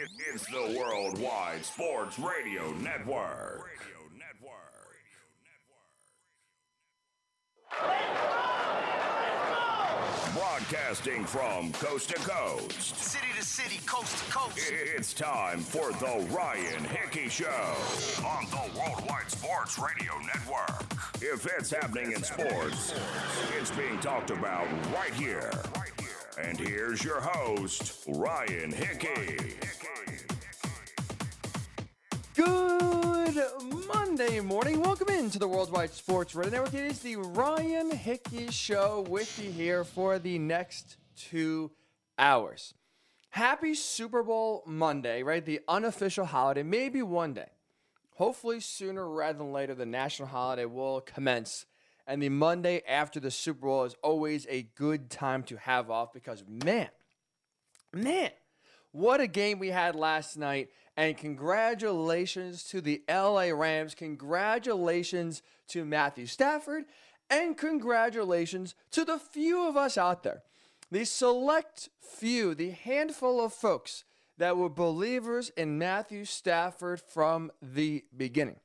It, it's the Worldwide Sports Radio Network. Broadcasting from coast to coast. City to city, coast to coast. It's time for the Ryan Hickey Show on the Worldwide Sports Radio Network. If it's happening in sports, it's being talked about right here. And here's your host, Ryan Hickey. Good Monday morning. Welcome into the Worldwide Sports Radio Network. It is the Ryan Hickey Show with you here for the next two hours. Happy Super Bowl Monday, right? The unofficial holiday. Maybe one day, hopefully sooner rather than later, the national holiday will commence. And the Monday after the Super Bowl is always a good time to have off because, man, man, what a game we had last night. And congratulations to the LA Rams. Congratulations to Matthew Stafford. And congratulations to the few of us out there, the select few, the handful of folks that were believers in Matthew Stafford from the beginning.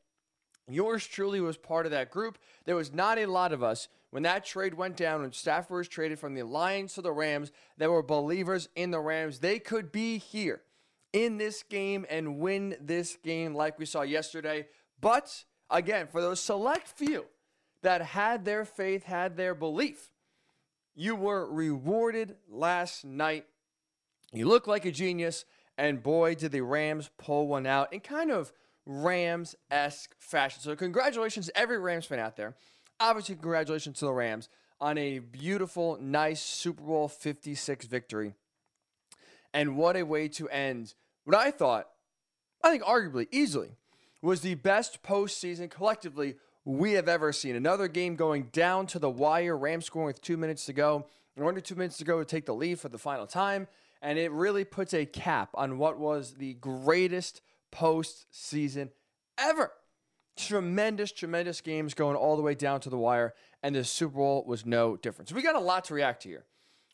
Yours truly was part of that group. There was not a lot of us when that trade went down, when Stafford was traded from the Lions to the Rams, that were believers in the Rams. They could be here in this game and win this game like we saw yesterday. But again, for those select few that had their faith, had their belief, you were rewarded last night. You look like a genius, and boy, did the Rams pull one out and kind of Rams esque fashion. So, congratulations to every Rams fan out there. Obviously, congratulations to the Rams on a beautiful, nice Super Bowl 56 victory. And what a way to end what I thought, I think arguably, easily, was the best postseason collectively we have ever seen. Another game going down to the wire, Rams scoring with two minutes to go, and under two minutes to go to take the lead for the final time. And it really puts a cap on what was the greatest postseason ever. Tremendous, tremendous games going all the way down to the wire, and the Super Bowl was no different. So we got a lot to react to here.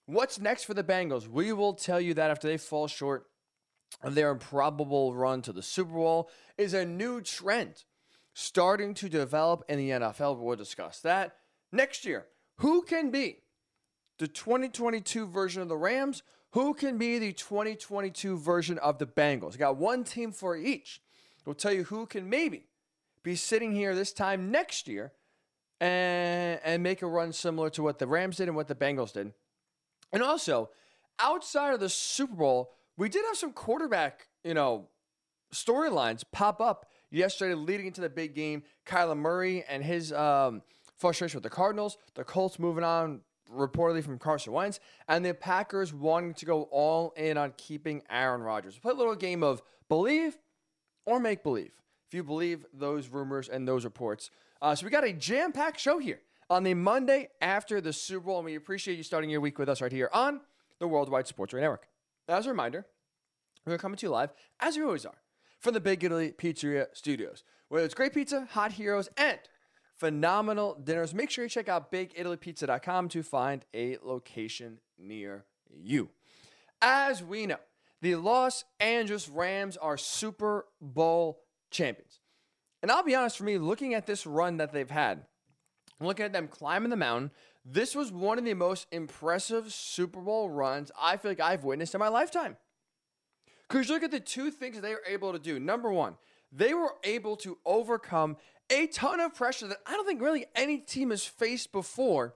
What's next for the Bengals? We will tell you that after they fall short of their improbable run to the Super Bowl is a new trend starting to develop in the NFL. We'll discuss that next year. Who can be the 2022 version of the Rams? Who can be the 2022 version of the Bengals? got one team for each. We'll tell you who can maybe be sitting here this time next year and, and make a run similar to what the Rams did and what the Bengals did. And also, outside of the Super Bowl, we did have some quarterback, you know, storylines pop up yesterday leading into the big game. Kyler Murray and his um, frustration with the Cardinals, the Colts moving on reportedly from Carson Wentz, and the Packers wanting to go all in on keeping Aaron Rodgers. Play a little game of believe or make believe, if you believe those rumors and those reports. Uh, so we got a jam-packed show here on the Monday after the Super Bowl, and we appreciate you starting your week with us right here on the Worldwide Sports Radio Network. As a reminder, we're coming to you live, as we always are, from the Big Italy Pizzeria Studios. Whether it's great pizza, hot heroes, and phenomenal dinners, make sure you check out BigItalyPizza.com to find a location near you. As we know, the Los Angeles Rams are Super Bowl champions. And I'll be honest, for me, looking at this run that they've had, looking at them climbing the mountain, this was one of the most impressive Super Bowl runs I feel like I've witnessed in my lifetime. Because look at the two things they were able to do. Number one, they were able to overcome a ton of pressure that I don't think really any team has faced before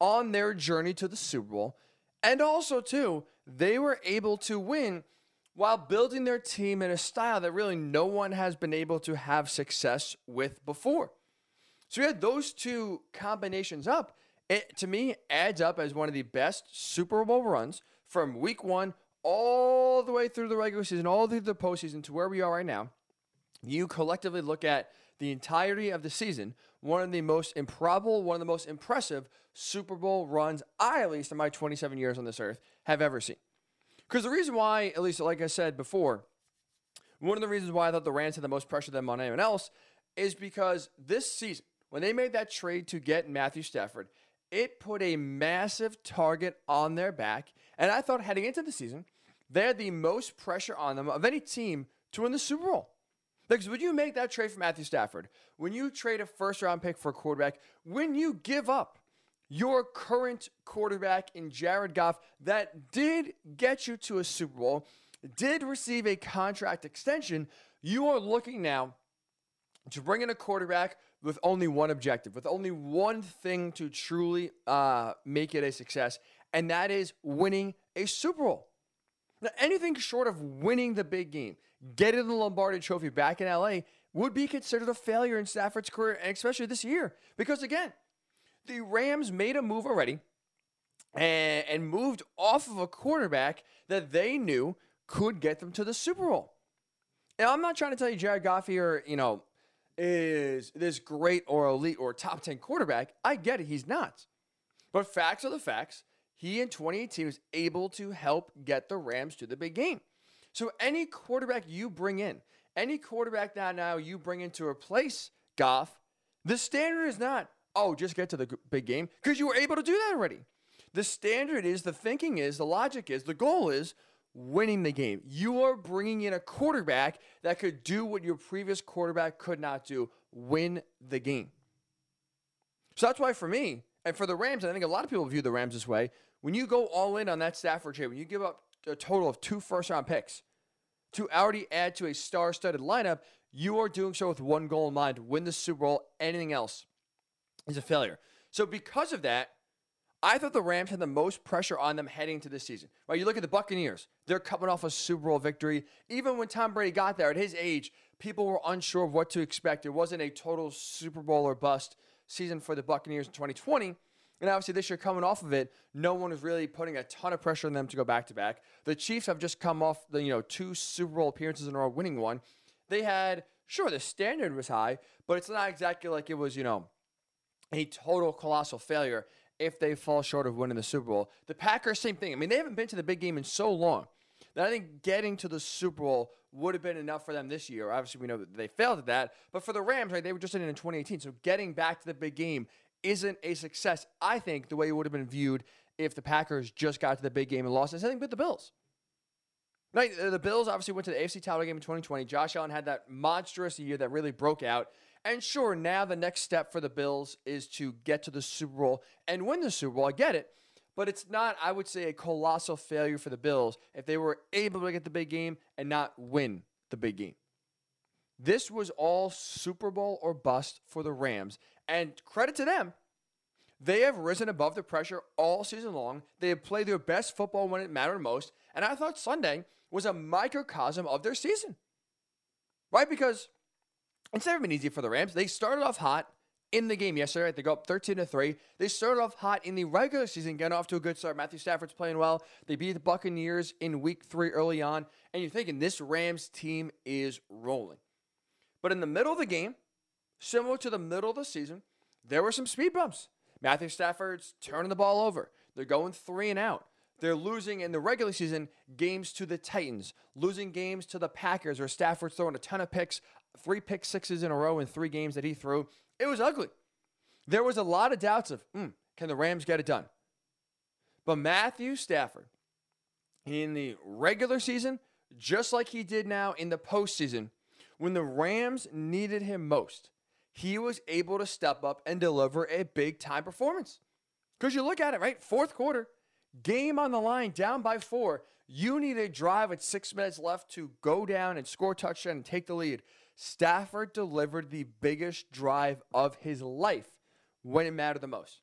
on their journey to the Super Bowl. And also, too, they were able to win while building their team in a style that really no one has been able to have success with before. So you had those two combinations up. It to me adds up as one of the best Super Bowl runs from week one all the way through the regular season, all through the postseason to where we are right now. You collectively look at the entirety of the season, one of the most improbable, one of the most impressive Super Bowl runs I, at least in my 27 years on this earth, have ever seen. Because the reason why, at least like I said before, one of the reasons why I thought the Rams had the most pressure than on anyone else is because this season, when they made that trade to get Matthew Stafford, it put a massive target on their back. And I thought heading into the season, they had the most pressure on them of any team to win the Super Bowl. Because when you make that trade for Matthew Stafford, when you trade a first round pick for a quarterback, when you give up your current quarterback in Jared Goff that did get you to a Super Bowl, did receive a contract extension, you are looking now to bring in a quarterback with only one objective, with only one thing to truly uh, make it a success, and that is winning a Super Bowl. Now, anything short of winning the big game, getting the Lombardi Trophy back in LA, would be considered a failure in Stafford's career, and especially this year. Because again, the Rams made a move already and, and moved off of a quarterback that they knew could get them to the Super Bowl. Now, I'm not trying to tell you Jared Goff you know, is this great or elite or top 10 quarterback. I get it, he's not. But facts are the facts. He in 2018 was able to help get the Rams to the big game. So any quarterback you bring in, any quarterback that now you bring in to replace Goff, the standard is not, oh, just get to the big game because you were able to do that already. The standard is, the thinking is, the logic is, the goal is winning the game. You are bringing in a quarterback that could do what your previous quarterback could not do win the game. So that's why, for me, and for the Rams, I think a lot of people view the Rams this way. When you go all in on that Stafford trade, when you give up a total of two first round picks to already add to a star studded lineup, you are doing so with one goal in mind win the Super Bowl. Anything else is a failure. So, because of that, I thought the Rams had the most pressure on them heading to this season. Right? You look at the Buccaneers; they're coming off a Super Bowl victory. Even when Tom Brady got there at his age, people were unsure of what to expect. It wasn't a total Super Bowl or bust season for the Buccaneers in 2020. And obviously, this year coming off of it, no one is really putting a ton of pressure on them to go back to back. The Chiefs have just come off the you know two Super Bowl appearances in a row, winning one. They had sure the standard was high, but it's not exactly like it was you know a total colossal failure if they fall short of winning the Super Bowl. The Packers, same thing. I mean, they haven't been to the big game in so long that I think getting to the Super Bowl would have been enough for them this year. Obviously, we know that they failed at that, but for the Rams, right, they were just in it in 2018. So getting back to the big game isn't a success. I think the way it would have been viewed if the Packers just got to the big game and lost. I think with the Bills. Right, the Bills obviously went to the AFC title game in 2020. Josh Allen had that monstrous year that really broke out. And sure, now the next step for the Bills is to get to the Super Bowl and win the Super Bowl. I get it. But it's not, I would say, a colossal failure for the Bills if they were able to get the big game and not win the big game. This was all Super Bowl or bust for the Rams. And credit to them, they have risen above the pressure all season long. They have played their best football when it mattered most. And I thought Sunday was a microcosm of their season. Right? Because it's never been easy for the Rams. They started off hot in the game yesterday. They go up 13 to 3. They started off hot in the regular season, getting off to a good start. Matthew Stafford's playing well. They beat the Buccaneers in week three early on. And you're thinking this Rams team is rolling. But in the middle of the game, similar to the middle of the season, there were some speed bumps. Matthew Stafford's turning the ball over. They're going three and out. They're losing in the regular season games to the Titans, losing games to the Packers, where Stafford's throwing a ton of picks, three pick sixes in a row in three games that he threw. It was ugly. There was a lot of doubts of, mm, can the Rams get it done? But Matthew Stafford, in the regular season, just like he did now in the postseason, when the Rams needed him most, he was able to step up and deliver a big time performance. Because you look at it, right? Fourth quarter, game on the line, down by four. You need a drive with six minutes left to go down and score a touchdown and take the lead. Stafford delivered the biggest drive of his life when it mattered the most.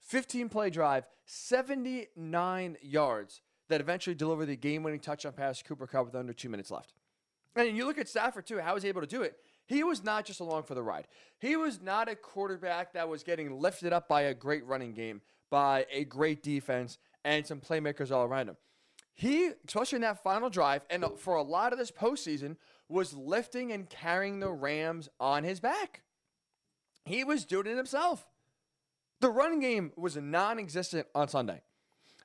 15 play drive, 79 yards that eventually delivered the game winning touchdown pass to Cooper Kupp with under two minutes left. And you look at Stafford too, how he was able to do it. He was not just along for the ride. He was not a quarterback that was getting lifted up by a great running game, by a great defense, and some playmakers all around him. He, especially in that final drive, and for a lot of this postseason, was lifting and carrying the Rams on his back. He was doing it himself. The running game was non existent on Sunday.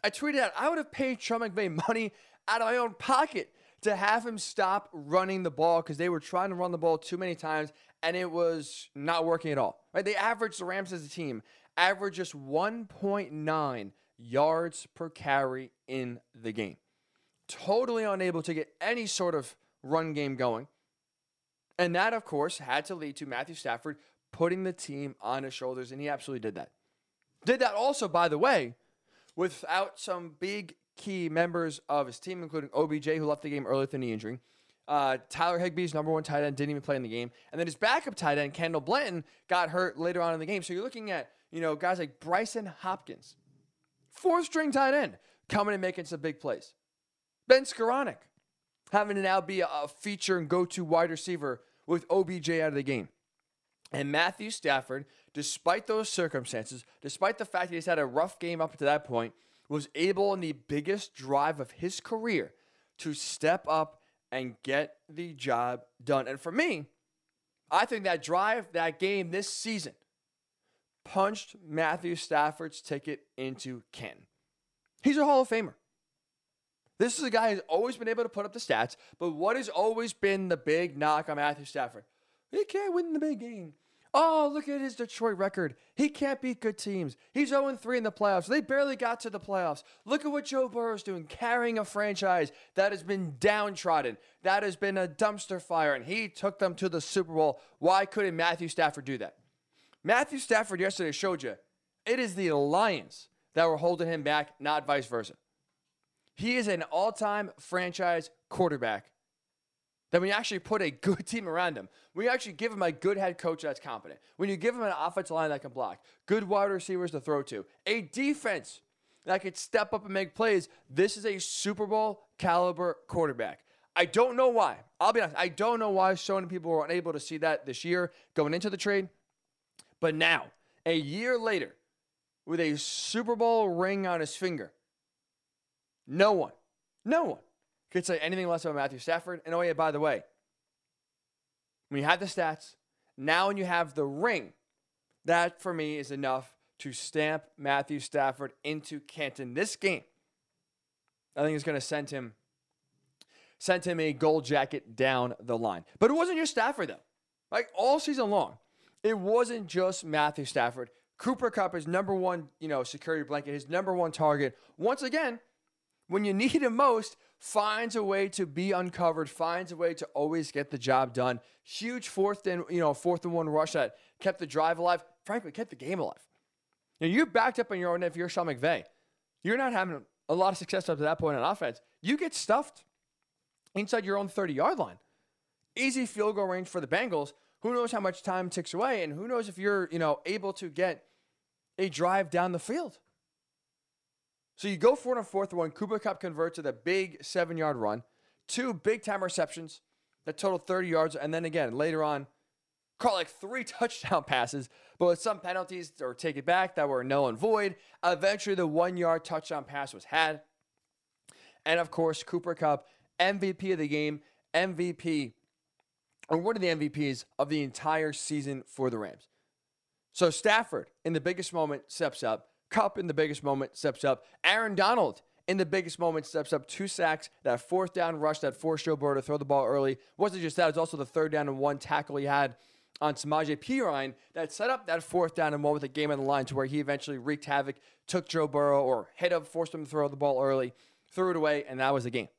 I tweeted out, I would have paid Sean McVay money out of my own pocket to have him stop running the ball because they were trying to run the ball too many times and it was not working at all. Right? They averaged the Rams as a team average just 1.9 yards per carry in the game. totally unable to get any sort of run game going. And that, of course, had to lead to Matthew Stafford putting the team on his shoulders, and he absolutely did that. Did that also, by the way, without some big key members of his team, including OBJ, who left the game early with a knee injury. Uh, Tyler Higbee's number one tight end didn't even play in the game, and then his backup tight end Kendall Blanton got hurt later on in the game. So you're looking at you know guys like Brycen Hopkins, fourth string tight end, coming and making some big plays. Ben Skowronek having to now be a feature and go-to wide receiver with OBJ out of the game. And Matthew Stafford, despite those circumstances, despite the fact that he's had a rough game up to that point, was able in the biggest drive of his career to step up and get the job done. And for me, I think that drive, that game this season, punched Matthew Stafford's ticket into Ken. He's a Hall of Famer. This is a guy who's always been able to put up the stats, but what has always been the big knock on Matthew Stafford? He can't win the big game. Oh, look at his Detroit record. He can't beat good teams. He's 0 3 in the playoffs. They barely got to the playoffs. Look at what Joe Burrow's doing, carrying a franchise that has been downtrodden, that has been a dumpster fire, and he took them to the Super Bowl. Why couldn't Matthew Stafford do that? Matthew Stafford yesterday showed you it is the Lions that were holding him back, not vice versa. He is an all time franchise quarterback that when you actually put a good team around him, when you actually give him a good head coach that's competent, when you give him an offensive line that can block, good wide receivers to throw to, a defense that could step up and make plays, this is a Super Bowl caliber quarterback. I don't know why. I'll be honest. I don't know why so many people were unable to see that this year going into the trade. But now, a year later, with a Super Bowl ring on his finger, no one, no one could say anything less about Matthew Stafford. And oh, yeah, by the way, when you have the stats, now when you have the ring, that for me is enough to stamp Matthew Stafford into Canton. This game, I think is going to send him send him a gold jacket down the line. But it wasn't just Stafford though. Like all season long, it wasn't just Matthew Stafford. Cooper Kupp is number one, you know, security blanket, his number one target. Once again, when you need him most, finds a way to be uncovered, finds a way to always get the job done. Huge fourth and you know fourth and one rush that kept the drive alive. Frankly, kept the game alive. Now you're backed up on your own if you're Sean McVay. You're not having a lot of success up to that point on offense. You get stuffed inside your own 30 yard line. Easy field goal range for the Bengals. Who knows how much time ticks away, and who knows if you're you know able to get a drive down the field. So you go for it on fourth one. Cooper Kupp converts to the big seven yard run, two big time receptions that total 30 yards. And then again, later on, caught like three touchdown passes, but with some penalties or take it back that were null and void. Eventually, the one yard touchdown pass was had. And of course, Cooper Kupp, MVP of the game, MVP, or one of the MVPs of the entire season for the Rams. So Stafford, in the biggest moment, steps up. Kupp in the biggest moment steps up. Aaron Donald in the biggest moment steps up. Two sacks, that fourth down rush that forced Joe Burrow to throw the ball early. Wasn't just that, it was also the third down and one tackle he had on Samaje Perine that set up that fourth down and one with a game on the line to where he eventually wreaked havoc, took Joe Burrow or hit him, forced him to throw the ball early, threw it away, and that was the game.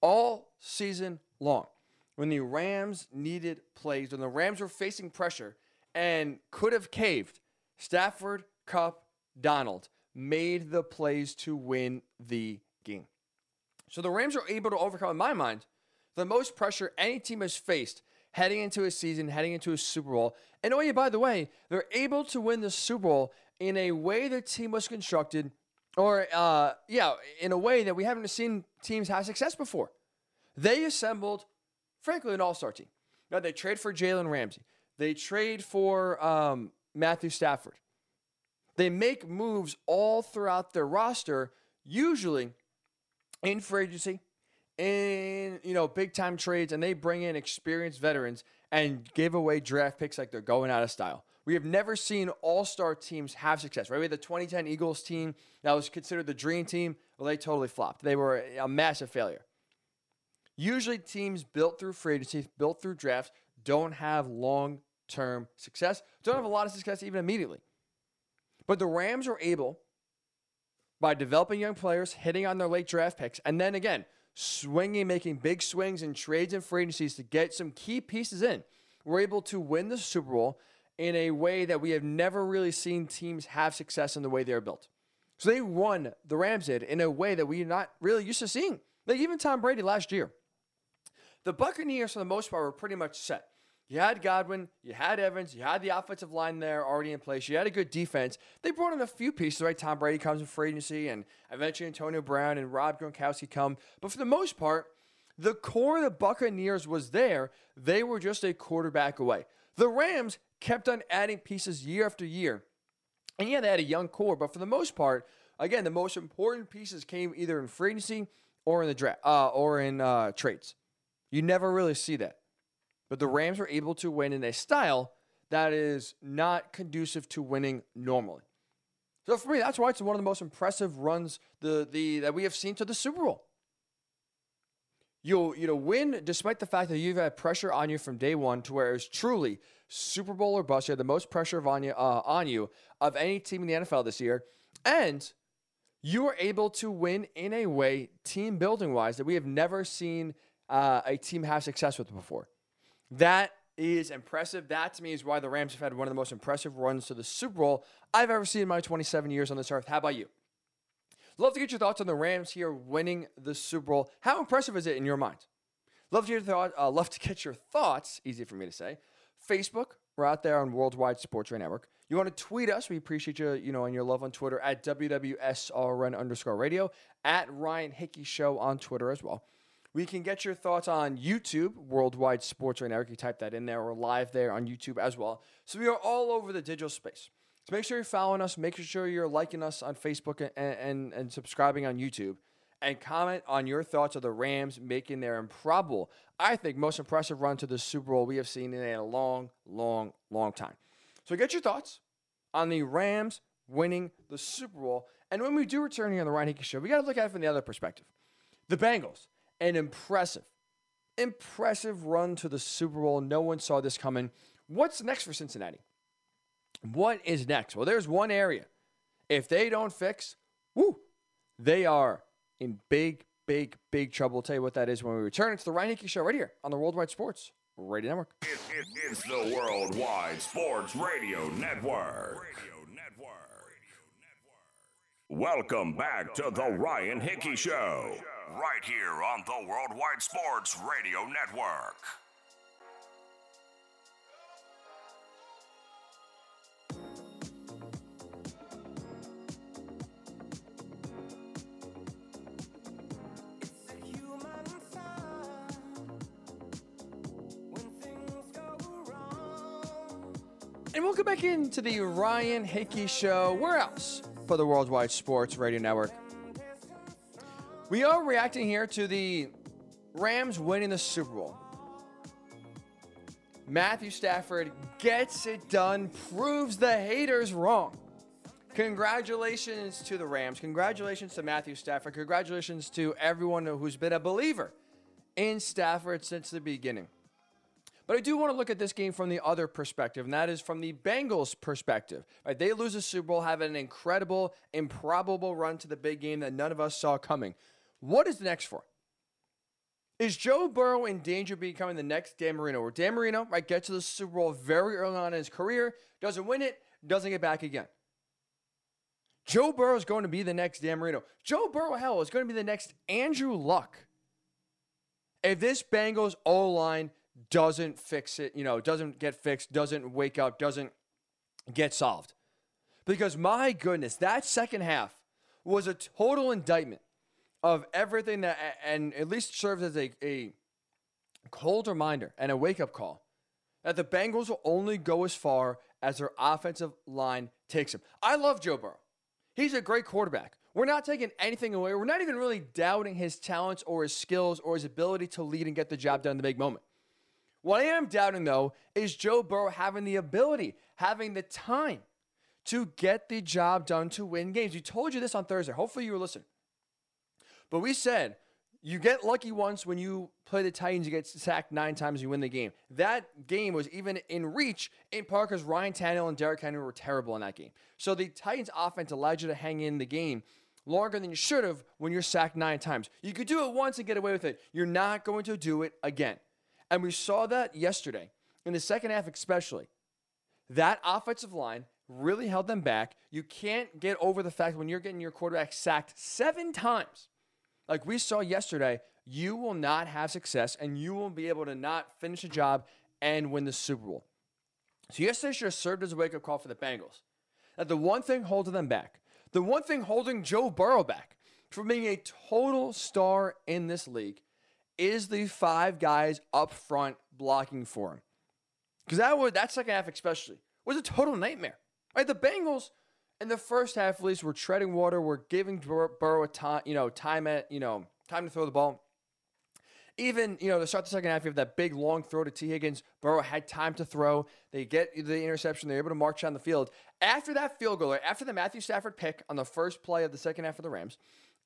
All season long, when the Rams needed plays, when the Rams were facing pressure and could have caved, Stafford Kupp, Donald made the plays to win the game. So the Rams are able to overcome, in my mind, the most pressure any team has faced heading into a season, heading into a Super Bowl. And oh, yeah, by the way, they're able to win the Super Bowl in a way the team was constructed, or, uh, yeah, in a way that we haven't seen teams have success before. They assembled, frankly, an all star team. Now, they trade for Jalen Ramsey, they trade for um, Matthew Stafford. They make moves all throughout their roster, usually in free agency, in you know big time trades, and they bring in experienced veterans and give away draft picks like they're going out of style. We have never seen all star teams have success, right? We had the 2010 Eagles team that was considered the dream team. Well, they totally flopped. They were a massive failure. Usually, teams built through free agency, built through drafts, don't have long term success, don't have a lot of success even immediately. But the Rams are able, by developing young players, hitting on their late draft picks, and then again, swinging, making big swings in trades and free agencies to get some key pieces in, we're able to win the Super Bowl in a way that we have never really seen teams have success in the way they're built. So they won, the Rams did, in a way that we're not really used to seeing. Like even Tom Brady last year. The Buccaneers, for the most part, were pretty much set. You had Godwin, you had Evans, you had the offensive line there already in place, you had a good defense. They brought in a few pieces, right? Tom Brady comes in free agency, and eventually Antonio Brown and Rob Gronkowski come. But for the most part, the core of the Buccaneers was there. They were just a quarterback away. The Rams kept on adding pieces year after year. And yeah, they had a young core, but for the most part, again, the most important pieces came either in free agency or in the draft uh, or in uh, trades. You never really see that. But the Rams were able to win in a style that is not conducive to winning normally. So for me, that's why it's one of the most impressive runs the, the that we have seen to the Super Bowl. You'll you know win despite the fact that you've had pressure on you from day one to where it's truly Super Bowl or bust. You had the most pressure on you uh, on you of any team in the NFL this year, and you were able to win in a way, team building wise, that we have never seen uh, a team have success with before. That is impressive. That to me is why the Rams have had one of the most impressive runs to the Super Bowl I've ever seen in my 27 years on this earth. How about you? Love to get your thoughts on the Rams here winning the Super Bowl. How impressive is it in your mind? Love to, your uh, love to get your thoughts, easy for me to say. Facebook, we're out there on Worldwide Sports Radio Network. You want to tweet us? We appreciate you, you know, and your love on Twitter at WWSRN underscore radio, at Ryan Hickey Show on Twitter as well. We can get your thoughts on YouTube, Worldwide Sports Radio Network. You type that in there. We're live there on YouTube as well. So we are all over the digital space. So make sure you're following us. Make sure you're liking us on Facebook and, and, and subscribing on YouTube. And comment on your thoughts of the Rams making their improbable, I think, most impressive run to the Super Bowl we have seen in a long, long, long time. So get your thoughts on the Rams winning the Super Bowl. And when we do return here on the Ryan Hickey Show, we got to look at it from the other perspective. The Bengals, an impressive, impressive run to the Super Bowl. No one saw this coming. What's next for Cincinnati? What is next? Well, there's one area. If they don't fix, whoo, they are in big, big, big trouble. I'll tell you what that is when we return. It's the Ryan Hickey Show right here on the Worldwide Sports Radio Network. It, it, it's the Worldwide Sports Radio Network. Radio Network. Welcome back to the Ryan Hickey Show, right here on the Worldwide Sports Radio Network. And welcome back into the Ryan Hickey Show. Where else for the Worldwide Sports Radio Network? We are reacting here to the Rams winning the Super Bowl. Matthew Stafford gets it done, proves the haters wrong. Congratulations to the Rams. Congratulations to Matthew Stafford. Congratulations to everyone who's been a believer in Stafford since the beginning. But I do want to look at this game from the other perspective, and that is from the Bengals' perspective. Right, they lose the Super Bowl, have an incredible, improbable run to the big game that none of us saw coming. What is the next for? Is Joe Burrow in danger of becoming the next Dan Marino? Where Dan Marino right gets to the Super Bowl very early on in his career, doesn't win it, doesn't get back again. Joe Burrow is going to be the next Dan Marino. Joe Burrow, hell, is going to be the next Andrew Luck. If this Bengals O line doesn't fix it, you know, doesn't get fixed, doesn't wake up, doesn't get solved. Because my goodness, that second half was a total indictment of everything that, and at least serves as a, a cold reminder and a wake up call that the Bengals will only go as far as their offensive line takes them. I love Joe Burrow. He's a great quarterback. We're not taking anything away. We're not even really doubting his talents or his skills or his ability to lead and get the job done in the big moment. What I am doubting, though, is Joe Burrow having the ability, having the time to get the job done to win games. We told you this on Thursday. Hopefully, you were listening. But we said you get lucky once when you play the Titans, you get sacked nine times, you win the game. That game was even in reach in part because Ryan Tannehill and Derrick Henry were terrible in that game. So the Titans' offense allowed you to hang in the game longer than you should have when you're sacked nine times. You could do it once and get away with it. You're not going to do it again. And we saw that yesterday, in the second half especially. That offensive line really held them back. You can't get over the fact when you're getting your quarterback sacked seven times, like we saw yesterday, you will not have success and you will be able to not finish a job and win the Super Bowl. So yesterday should have served as a wake up call for the Bengals. That the one thing holding them back, the one thing holding Joe Burrow back from being a total star in this league is the five guys up front blocking for him. Because that was that second half especially was a total nightmare. Right? The Bengals in the first half at least we're treading water, We're giving Bur- Burrow a time, you know, time at, you know, time to throw the ball. Even, you know, to start the second half, you have that big long throw to Tee Higgins. Burrow had time to throw. They get the interception. They're able to march down the field. After that field goal, after the Matthew Stafford pick on the first play of the second half of the Rams,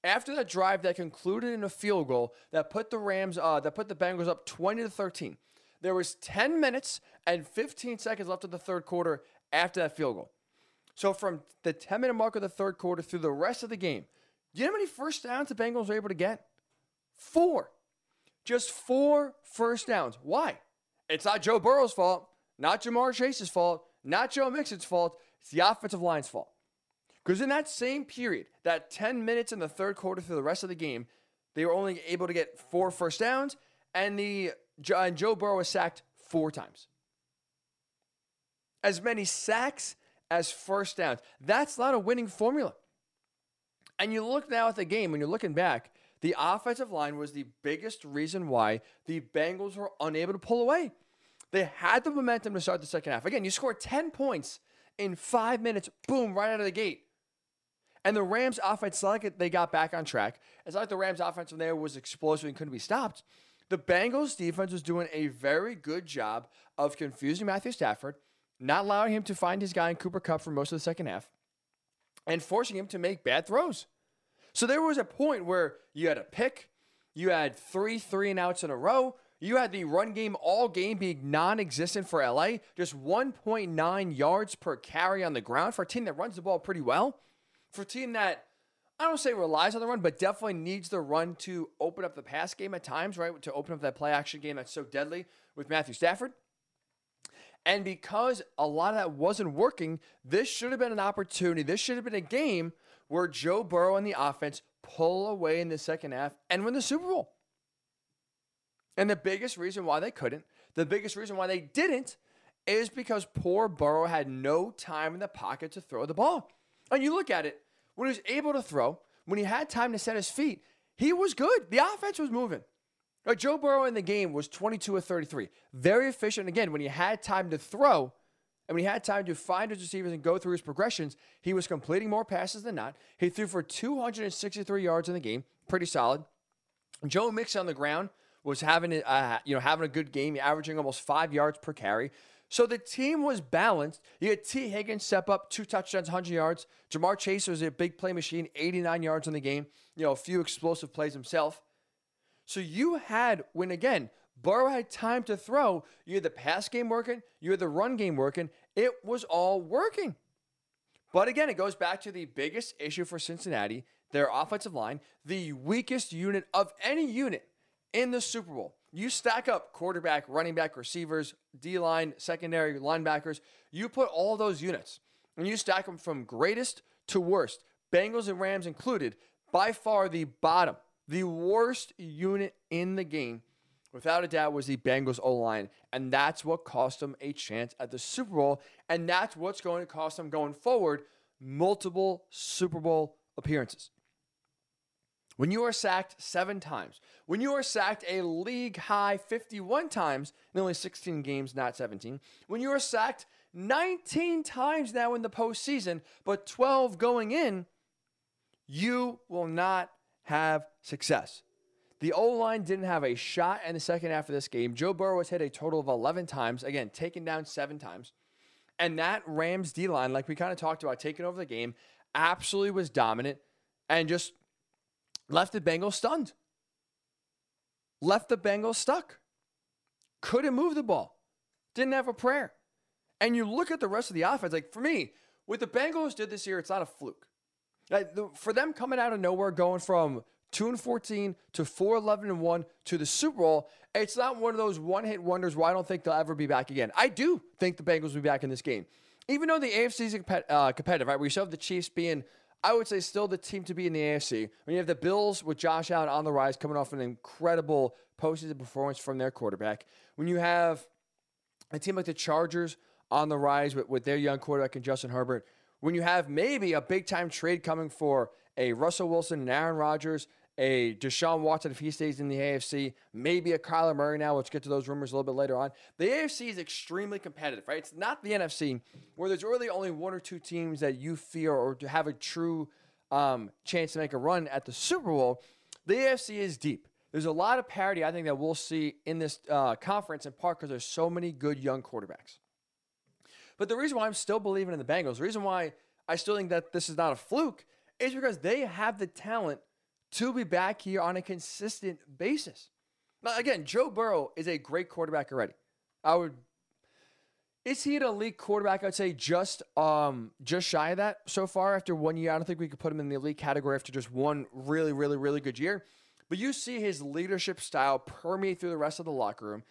after that drive that concluded in a field goal that put the Rams, uh, that put the Bengals up 20 to 13, there was 10 minutes and 15 seconds left of the third quarter after that field goal. So from the 10 minute mark of the third quarter through the rest of the game, do you know how many first downs the Bengals were able to get? Four. Just four first downs. Why? It's not Joe Burrow's fault, not Ja'Marr Chase's fault, not Joe Mixon's fault. It's the offensive line's fault. Because in that same period, that 10 minutes in the third quarter through the rest of the game, they were only able to get four first downs, and the and Joe Burrow was sacked four times. As many sacks as first downs. That's not a winning formula. And you look now at the game, when you're looking back, the offensive line was the biggest reason why the Bengals were unable to pull away. They had the momentum to start the second half. Again, you scored 10 points in five minutes, boom, right out of the gate. And the Rams offense, like they got back on track. It's like the Rams offense from there was explosive and couldn't be stopped. The Bengals defense was doing a very good job of confusing Matthew Stafford, not allowing him to find his guy in Cooper Kupp for most of the second half, and forcing him to make bad throws. So there was a point where you had a pick, you had three three and outs in a row, you had the run game all game being non existent for LA, just 1.9 yards per carry on the ground for a team that runs the ball pretty well, for a team that I don't say relies on the run, but definitely needs the run to open up the pass game at times, right? To open up that play action game that's so deadly with Matthew Stafford. And because a lot of that wasn't working, this should have been an opportunity. This should have been a game where Joe Burrow and the offense pull away in the second half and win the Super Bowl. And the biggest reason why they couldn't, the biggest reason why they didn't, is because poor Burrow had no time in the pocket to throw the ball. And you look at it, when he was able to throw, when he had time to set his feet, he was good. The offense was moving. Joe Burrow in the game was 22 of 33. Very efficient. Again, when he had time to throw and when he had time to find his receivers and go through his progressions, he was completing more passes than not. He threw for 263 yards in the game. Pretty solid. Joe Mixon on the ground was having a, uh, you know having a good game, averaging almost five yards per carry. So the team was balanced. You had Tee Higgins step up, two touchdowns, 100 yards. Ja'Marr Chase was a big play machine, 89 yards in the game. You know, a few explosive plays himself. So you had, when again, Burrow had time to throw, you had the pass game working, you had the run game working. It was all working. But again, it goes back to the biggest issue for Cincinnati their offensive line, the weakest unit of any unit in the Super Bowl. You stack up quarterback, running back, receivers, D line, secondary, linebackers. You put all those units and you stack them from greatest to worst, Bengals and Rams included, by far the bottom, the worst unit in the game, without a doubt, was the Bengals O line. And that's what cost them a chance at the Super Bowl. And that's what's going to cost them going forward multiple Super Bowl appearances. When you are sacked seven times, when you are sacked a league high 51 times in only 16 games, not 17, when you are sacked 19 times now in the postseason, but 12 going in, you will not have success. The O line didn't have a shot in the second half of this game. Joe Burrow was hit a total of 11 times, again, taken down seven times. And that Rams D line, like we kind of talked about, taking over the game, absolutely was dominant and just left the Bengals stunned. Left the Bengals stuck. Couldn't move the ball. Didn't have a prayer. And you look at the rest of the offense, like for me, what the Bengals did this year, it's not a fluke. For them coming out of nowhere, going from two and fourteen to four eleven and one to the Super Bowl, it's not one of those one hit wonders where I don't think they'll ever be back again. I do think the Bengals will be back in this game, even though the AFC is uh, competitive. Right, we still have the Chiefs being. I would say still the team to be in the AFC. When you have the Bills with Josh Allen on the rise, coming off an incredible postseason performance from their quarterback. When you have a team like the Chargers on the rise with, with their young quarterback and Justin Herbert, when you have maybe a big time trade coming for a Russell Wilson and Aaron Rodgers, a Deshaun Watson if he stays in the AFC, maybe a Kyler Murray now. Let's get to those rumors a little bit later on. The AFC is extremely competitive, right? It's not the NFC where there's really only one or two teams that you fear or to have a true um, chance to make a run at the Super Bowl. The AFC is deep. There's a lot of parity I think that we'll see in this uh, conference in part because there's so many good young quarterbacks. But the reason why I'm still believing in the Bengals, the reason why I still think that this is not a fluke, is because they have the talent to be back here on a consistent basis. Now, again, Joe Burrow is a great quarterback already. I would. Is he an elite quarterback? I'd say just um just shy of that so far after one year. I don't think we could put him in the elite category after just one really, really, really good year. But you see his leadership style permeate through the rest of the locker room.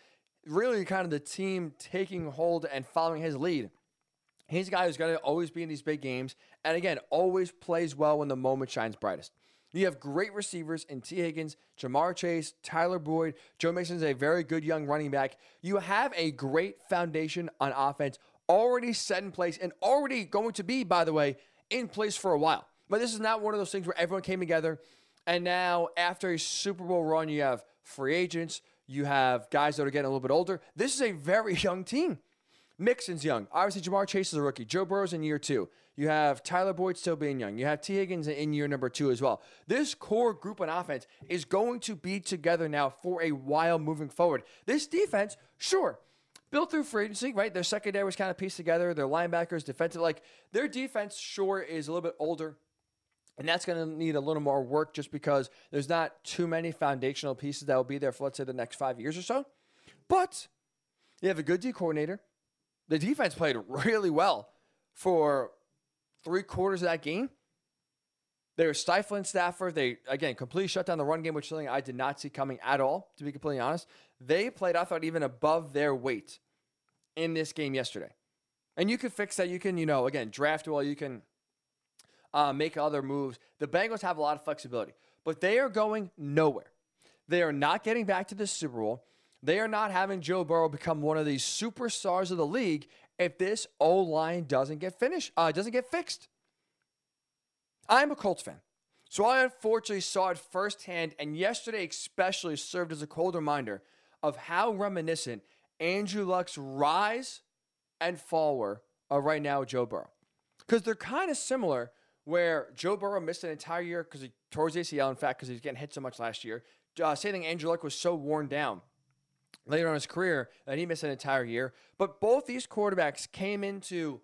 Really, kind of the team taking hold and following his lead. He's a guy who's going to always be in these big games. And again, always plays well when the moment shines brightest. You have great receivers in Tee Higgins, Ja'Marr Chase, Tyler Boyd. Joe Mixon's a very good young running back. You have a great foundation on offense already set in place and already going to be, by the way, in place for a while. But this is not one of those things where everyone came together and now after a Super Bowl run, you have free agents, you have guys that are getting a little bit older. This is a very young team. Mixon's young. Obviously, Ja'Marr Chase is a rookie. Joe Burrow's in year two. You have Tyler Boyd still being young. You have Tee Higgins in year number two as well. This core group on offense is going to be together now for a while moving forward. This defense, sure, built through free agency, right? Their secondary was kind of pieced together. Their linebackers, defensive, like their defense, sure, is a little bit older. And that's going to need a little more work just because there's not too many foundational pieces that will be there for, let's say, the next five years or so. But you have a good D coordinator. The defense played really well for three quarters of that game. They were stifling Stafford. They, again, completely shut down the run game, which is something I did not see coming at all, to be completely honest. They played, I thought, even above their weight in this game yesterday. And you can fix that. You can, you know, again, draft well. You can uh, make other moves. The Bengals have a lot of flexibility, but they are going nowhere. They are not getting back to the Super Bowl. They are not having Joe Burrow become one of these superstars of the league if this O line doesn't get finished, uh, doesn't get fixed. I'm a Colts fan. So I unfortunately saw it firsthand, and yesterday especially served as a cold reminder of how reminiscent Andrew Luck's rise and fall were of right now with Joe Burrow. Because they're kind of similar, where Joe Burrow missed an entire year because he tore his ACL, in fact, because he was getting hit so much last year. Uh, same thing, Andrew Luck was so worn down later on his career that he missed an entire year. But both these quarterbacks came into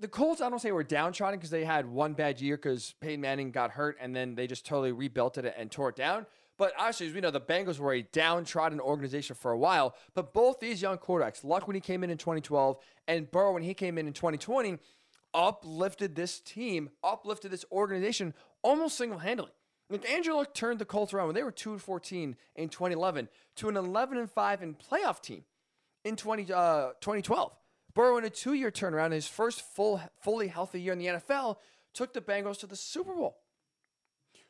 the Colts, I don't say were downtrodden because they had one bad year because Peyton Manning got hurt and then they just totally rebuilt it and tore it down. But obviously, as we know, the Bengals were a downtrodden organization for a while. But both these young quarterbacks, Luck when he came in in 2012 and Burrow when he came in in 2020, uplifted this team, uplifted this organization almost single handedly. Like Andrew Luck turned the Colts around when they were 2 and 14 in 2011 to an 11 and 5 in playoff team in 20, uh, 2012. Burrow in a two-year turnaround, his first full, fully healthy year in the NFL, took the Bengals to the Super Bowl.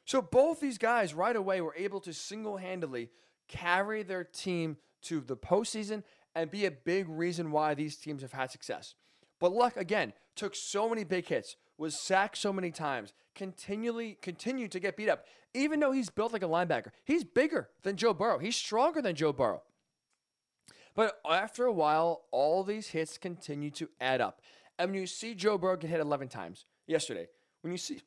So both these guys right away were able to single-handedly carry their team to the postseason and be a big reason why these teams have had success. But Luck again took so many big hits, was sacked so many times, continually continued to get beat up. Even though he's built like a linebacker, he's bigger than Joe Burrow. He's stronger than Joe Burrow. But after a while, all these hits continue to add up. And when you see Joe Burrow get hit 11 times yesterday, when you see,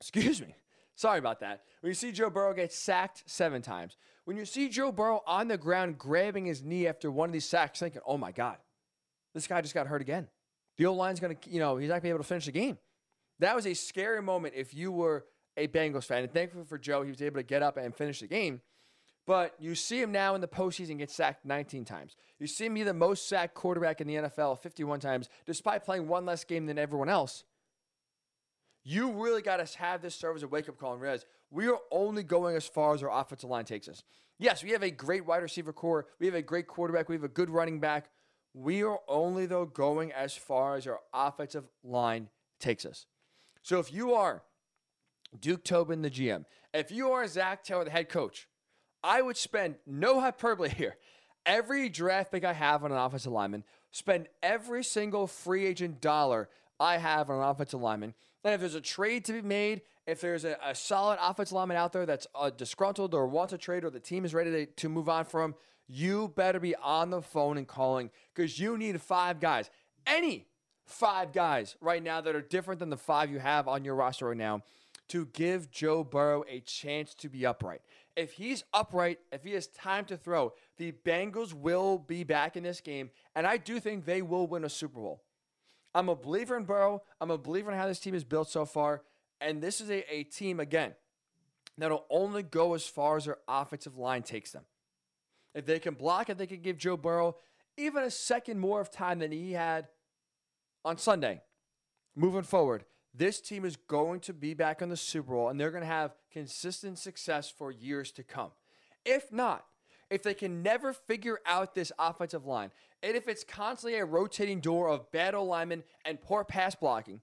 excuse me, sorry about that. When you see Joe Burrow get sacked seven times, when you see Joe Burrow on the ground grabbing his knee after one of these sacks, thinking, oh my God, this guy just got hurt again. The old line's going to, you know, he's not going to be able to finish the game. That was a scary moment if you were a Bengals fan. And thankfully for Joe, he was able to get up and finish the game. But you see him now in the postseason get sacked 19 times. You see be the most sacked quarterback in the NFL 51 times, despite playing one less game than everyone else. You really got to have this serve as a wake up call and realize we are only going as far as our offensive line takes us. Yes, we have a great wide receiver corps. We have a great quarterback. We have a good running back. We are only, though, going as far as our offensive line takes us. So if you are Duke Tobin, the GM, if you are Zac Taylor, the head coach, I would spend no hyperbole here. Every draft pick I have on an offensive lineman, spend every single free agent dollar I have on an offensive lineman. And if there's a trade to be made, if there's a, a solid offensive lineman out there that's uh, disgruntled or wants a trade or the team is ready to, to move on from, you better be on the phone and calling because you need five guys. Any five guys right now that are different than the five you have on your roster right now to give Joe Burrow a chance to be upright. If he's upright, if he has time to throw, the Bengals will be back in this game, and I do think they will win a Super Bowl. I'm a believer in Burrow. I'm a believer in how this team is built so far. And this is a, a team, again, that'll only go as far as their offensive line takes them. If they can block it, they can give Joe Burrow even a second more of time than he had on Sunday. Moving forward, this team is going to be back in the Super Bowl and they're going to have consistent success for years to come. If not, if they can never figure out this offensive line, and if it's constantly a rotating door of bad alignment and poor pass blocking,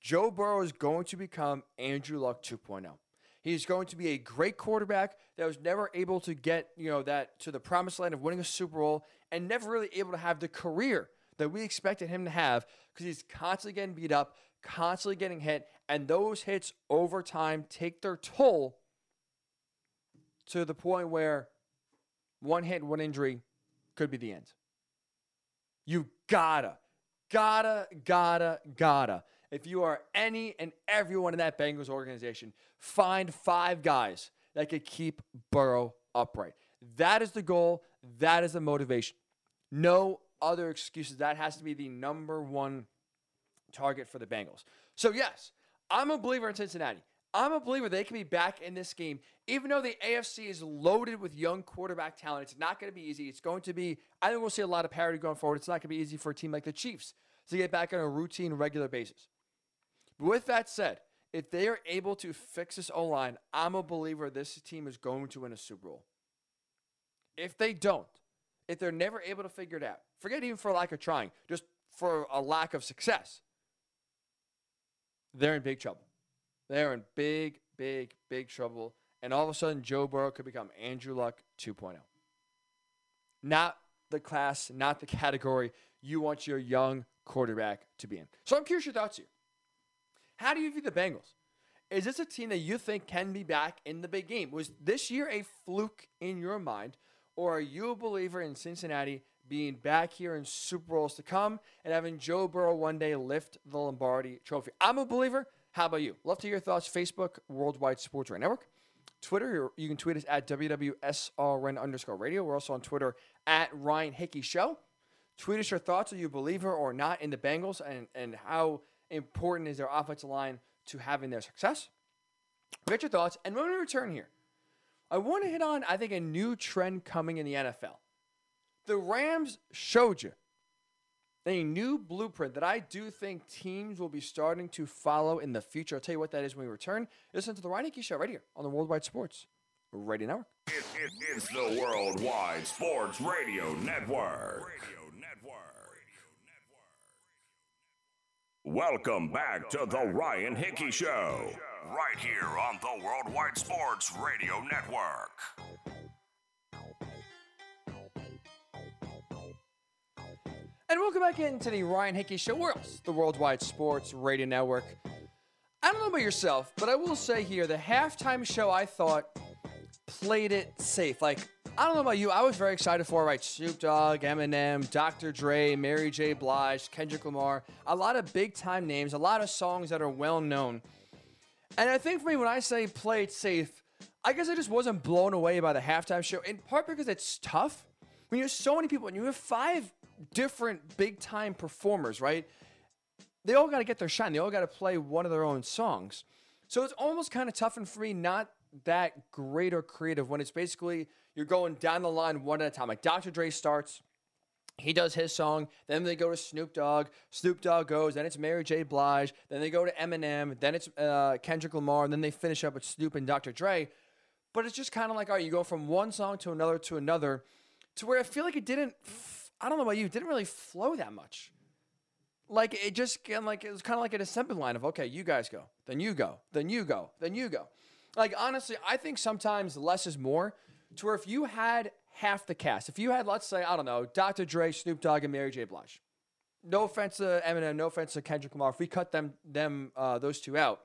Joe Burrow is going to become Andrew Luck 2.0. He's going to be a great quarterback that was never able to get, you know, that to the promised land of winning a Super Bowl and never really able to have the career that we expected him to have because he's constantly getting beat up, constantly getting hit, and those hits over time take their toll to the point where one hit, one injury could be the end. You gotta, gotta, gotta, gotta. If you are any and everyone in that Bengals organization, find five guys that could keep Burrow upright. That is the goal. That is the motivation. No other excuses. That has to be the number one target for the Bengals. So, yes, I'm a believer in Cincinnati. I'm a believer they can be back in this game, even though the AFC is loaded with young quarterback talent. It's not going to be easy. It's going to be, I think we'll see a lot of parity going forward. It's not going to be easy for a team like the Chiefs to get back on a routine, regular basis. With that said, if they are able to fix this O line, I'm a believer this team is going to win a Super Bowl. If they don't, if they're never able to figure it out, forget even for lack of trying, just for a lack of success, they're in big trouble. They're in big, big, big trouble. And all of a sudden, Joe Burrow could become Andrew Luck 2.0. Not the class, not the category you want your young quarterback to be in. So I'm curious your thoughts here. How do you view the Bengals? Is this a team that you think can be back in the big game? Was this year a fluke in your mind, or are you a believer in Cincinnati being back here in Super Bowls to come and having Joe Burrow one day lift the Lombardi trophy? I'm a believer. How about you? Love to hear your thoughts. Facebook, Worldwide Sports Radio Network. Twitter, you can tweet us at WWSRN underscore radio. We're also on Twitter at Ryan Hickey Show. Tweet us your thoughts. Are you a believer or not in the Bengals and, and how important is their offensive line to having their success? Get your thoughts. And when we return here, I want to hit on, I think, a new trend coming in the NFL. The Rams showed you a new blueprint that I do think teams will be starting to follow in the future. I'll tell you what that is when we return. Listen to the Hickey Show right here on the Worldwide Sports Radio Network. It, it, it's the Worldwide Sports Radio Network. Radio Network. Welcome back to the Ryan Hickey Show, right here on the Worldwide Sports Radio Network. And welcome back into the Ryan Hickey Show, where else? The Worldwide Sports Radio Network. I don't know about yourself, but I will say here the halftime show I thought played it safe. Like, I don't know about you, I was very excited for right? Snoop Dogg, Eminem, Dr. Dre, Mary J. Blige, Kendrick Lamar, a lot of big time names, a lot of songs that are well known. And I think for me, when I say play it safe, I guess I just wasn't blown away by the halftime show, in part because it's tough. When you have so many people and you have five different big time performers, right? They all got to get their shine. They all got to play one of their own songs. So it's almost kind of tough and for me, not that great or creative when it's basically you're going down the line one at a time. Like Dr. Dre starts, He does his song, then they go to Snoop Dogg. Snoop Dogg goes, then it's Mary J. Blige, then they go to Eminem, then it's uh, Kendrick Lamar, and then they finish up with Snoop and Dr. Dre. But it's just kind of like, all right, you go from one song to another to another, to where I feel like it didn't. I don't know about you, it didn't really flow that much. Like it just like it was kind of like an assembly line of okay, you guys go, then you go, then you go, then you go. Like honestly, I think sometimes less is more. To where if you had half the cast, if you had let's say I don't know, Dr. Dre, Snoop Dogg, and Mary J. Blige. No offense to Eminem, no offense to Kendrick Lamar. If we cut them them uh, those two out,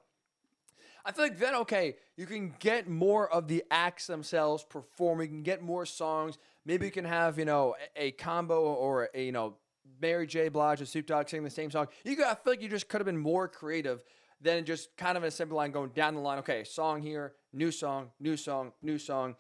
I feel like then okay, you can get more of the acts themselves performing. You can get more songs. Maybe you can have you know a, a combo or a, you know Mary J. Blige and Snoop Dogg singing the same song. You got, I feel like you just could have been more creative than just kind of a simple line going down the line. Okay, song here, new song, new song, new song.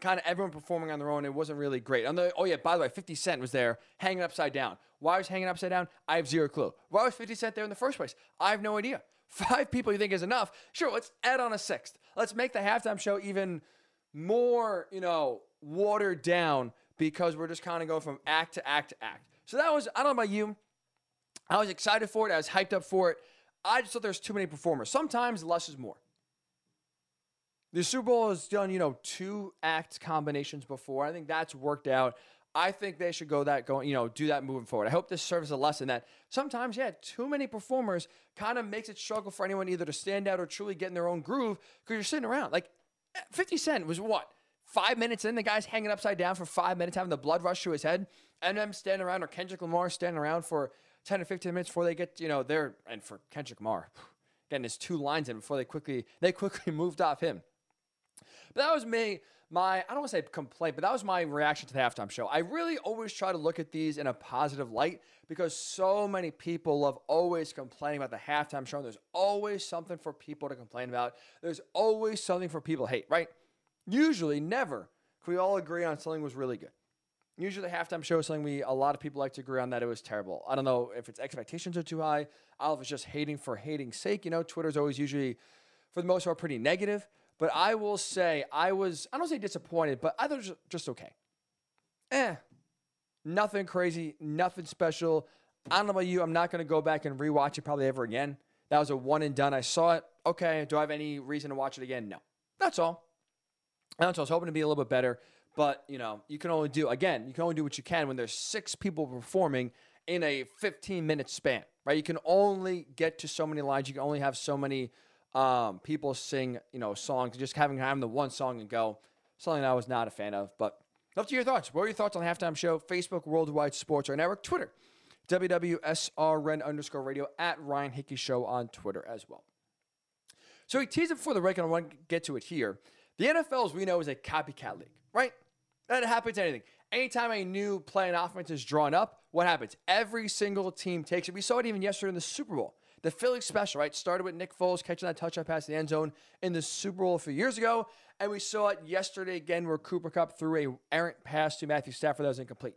Kind of everyone performing on their own. It wasn't really great. The, oh yeah, by the way, 50 Cent was there hanging upside down. Why was hanging upside down? I have zero clue. Why was 50 Cent there in the first place? I have no idea. Five people you think is enough? Sure, let's add on a sixth. Let's make the halftime show even more, you know, watered down because we're just kind of going from act to act to act. So that was, I don't know about you. I was excited for it. I was hyped up for it. I just thought there's too many performers. Sometimes less is more. The Super Bowl has done, you know, two act combinations before. I think that's worked out. I think they should go that going, you know, do that moving forward. I hope this serves a lesson that sometimes, yeah, too many performers kind of makes it struggle for anyone either to stand out or truly get in their own groove because you're sitting around. Like 50 Cent was what? Five minutes in, the guy's hanging upside down for five minutes, having the blood rush to his head. And them standing around, or Kendrick Lamar standing around for 10 or 15 minutes before they get, you know, there. And for Kendrick Lamar, getting his two lines in before they quickly they quickly moved off him. But that was me, my I don't want to say complaint, but that was my reaction to the halftime show. I really always try to look at these in a positive light because so many people love always complaining about the halftime show. And there's always something for people to complain about. There's always something for people to hate, right? Usually, never can we all agree on something was really good. Usually, the halftime show is something we a lot of people like to agree on that it was terrible. I don't know if its expectations are too high. I if it's just hating for hating's sake. You know, Twitter's always usually, for the most part, pretty negative. But I will say I was I don't say disappointed, but I thought was just okay. Eh, nothing crazy, nothing special. I don't know about you. I'm not going to go back and rewatch it probably ever again. That was a one and done. I saw it. Okay. Do I have any reason to watch it again? No. That's all. That's all. I was hoping to be a little bit better. But, you know, you can only do, again, you can only do what you can when there's six people performing in a 15 minute span, right? You can only get to so many lines. You can only have so many um, people sing, you know, songs. Just having, having the one song and go, something I was not a fan of. But up to your thoughts. What are your thoughts on the halftime show? Facebook, Worldwide Sports, or Network, Twitter, WWSRN underscore radio, at Ryan Hickey Show on Twitter as well. So he teased it before the break, and I want to get to it here. The NFL, as we know, is a copycat league, right? That happens to anything. Anytime a new play and offense is drawn up, what happens? Every single team takes it. We saw it even yesterday in the Super Bowl. The Philly special, right? Started with Nick Foles catching that touchdown pass in the end zone in the Super Bowl a few years ago. And we saw it yesterday again where Cooper Kupp threw a errant pass to Matthew Stafford that was incomplete.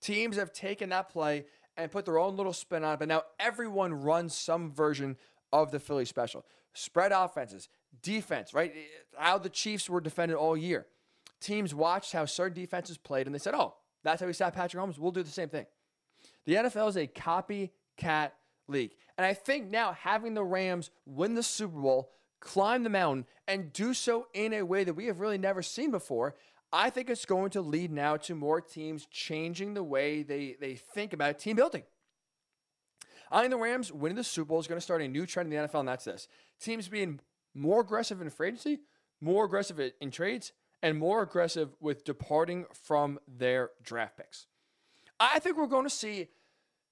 Teams have taken that play and put their own little spin on it, but now everyone runs some version of the Philly special. Spread offenses, defense, right? How the Chiefs were defended all year teams watched how certain defenses played and they said, oh, that's how we stop Patrick Mahomes. We'll do the same thing. The NFL is a copycat league. And I think now having the Rams win the Super Bowl, climb the mountain, and do so in a way that we have really never seen before, I think it's going to lead now to more teams changing the way they, they think about team building. I think the Rams winning the Super Bowl is going to start a new trend in the NFL, and that's this teams being more aggressive in free agency, more aggressive in trades, and more aggressive with departing from their draft picks. I think we're going to see,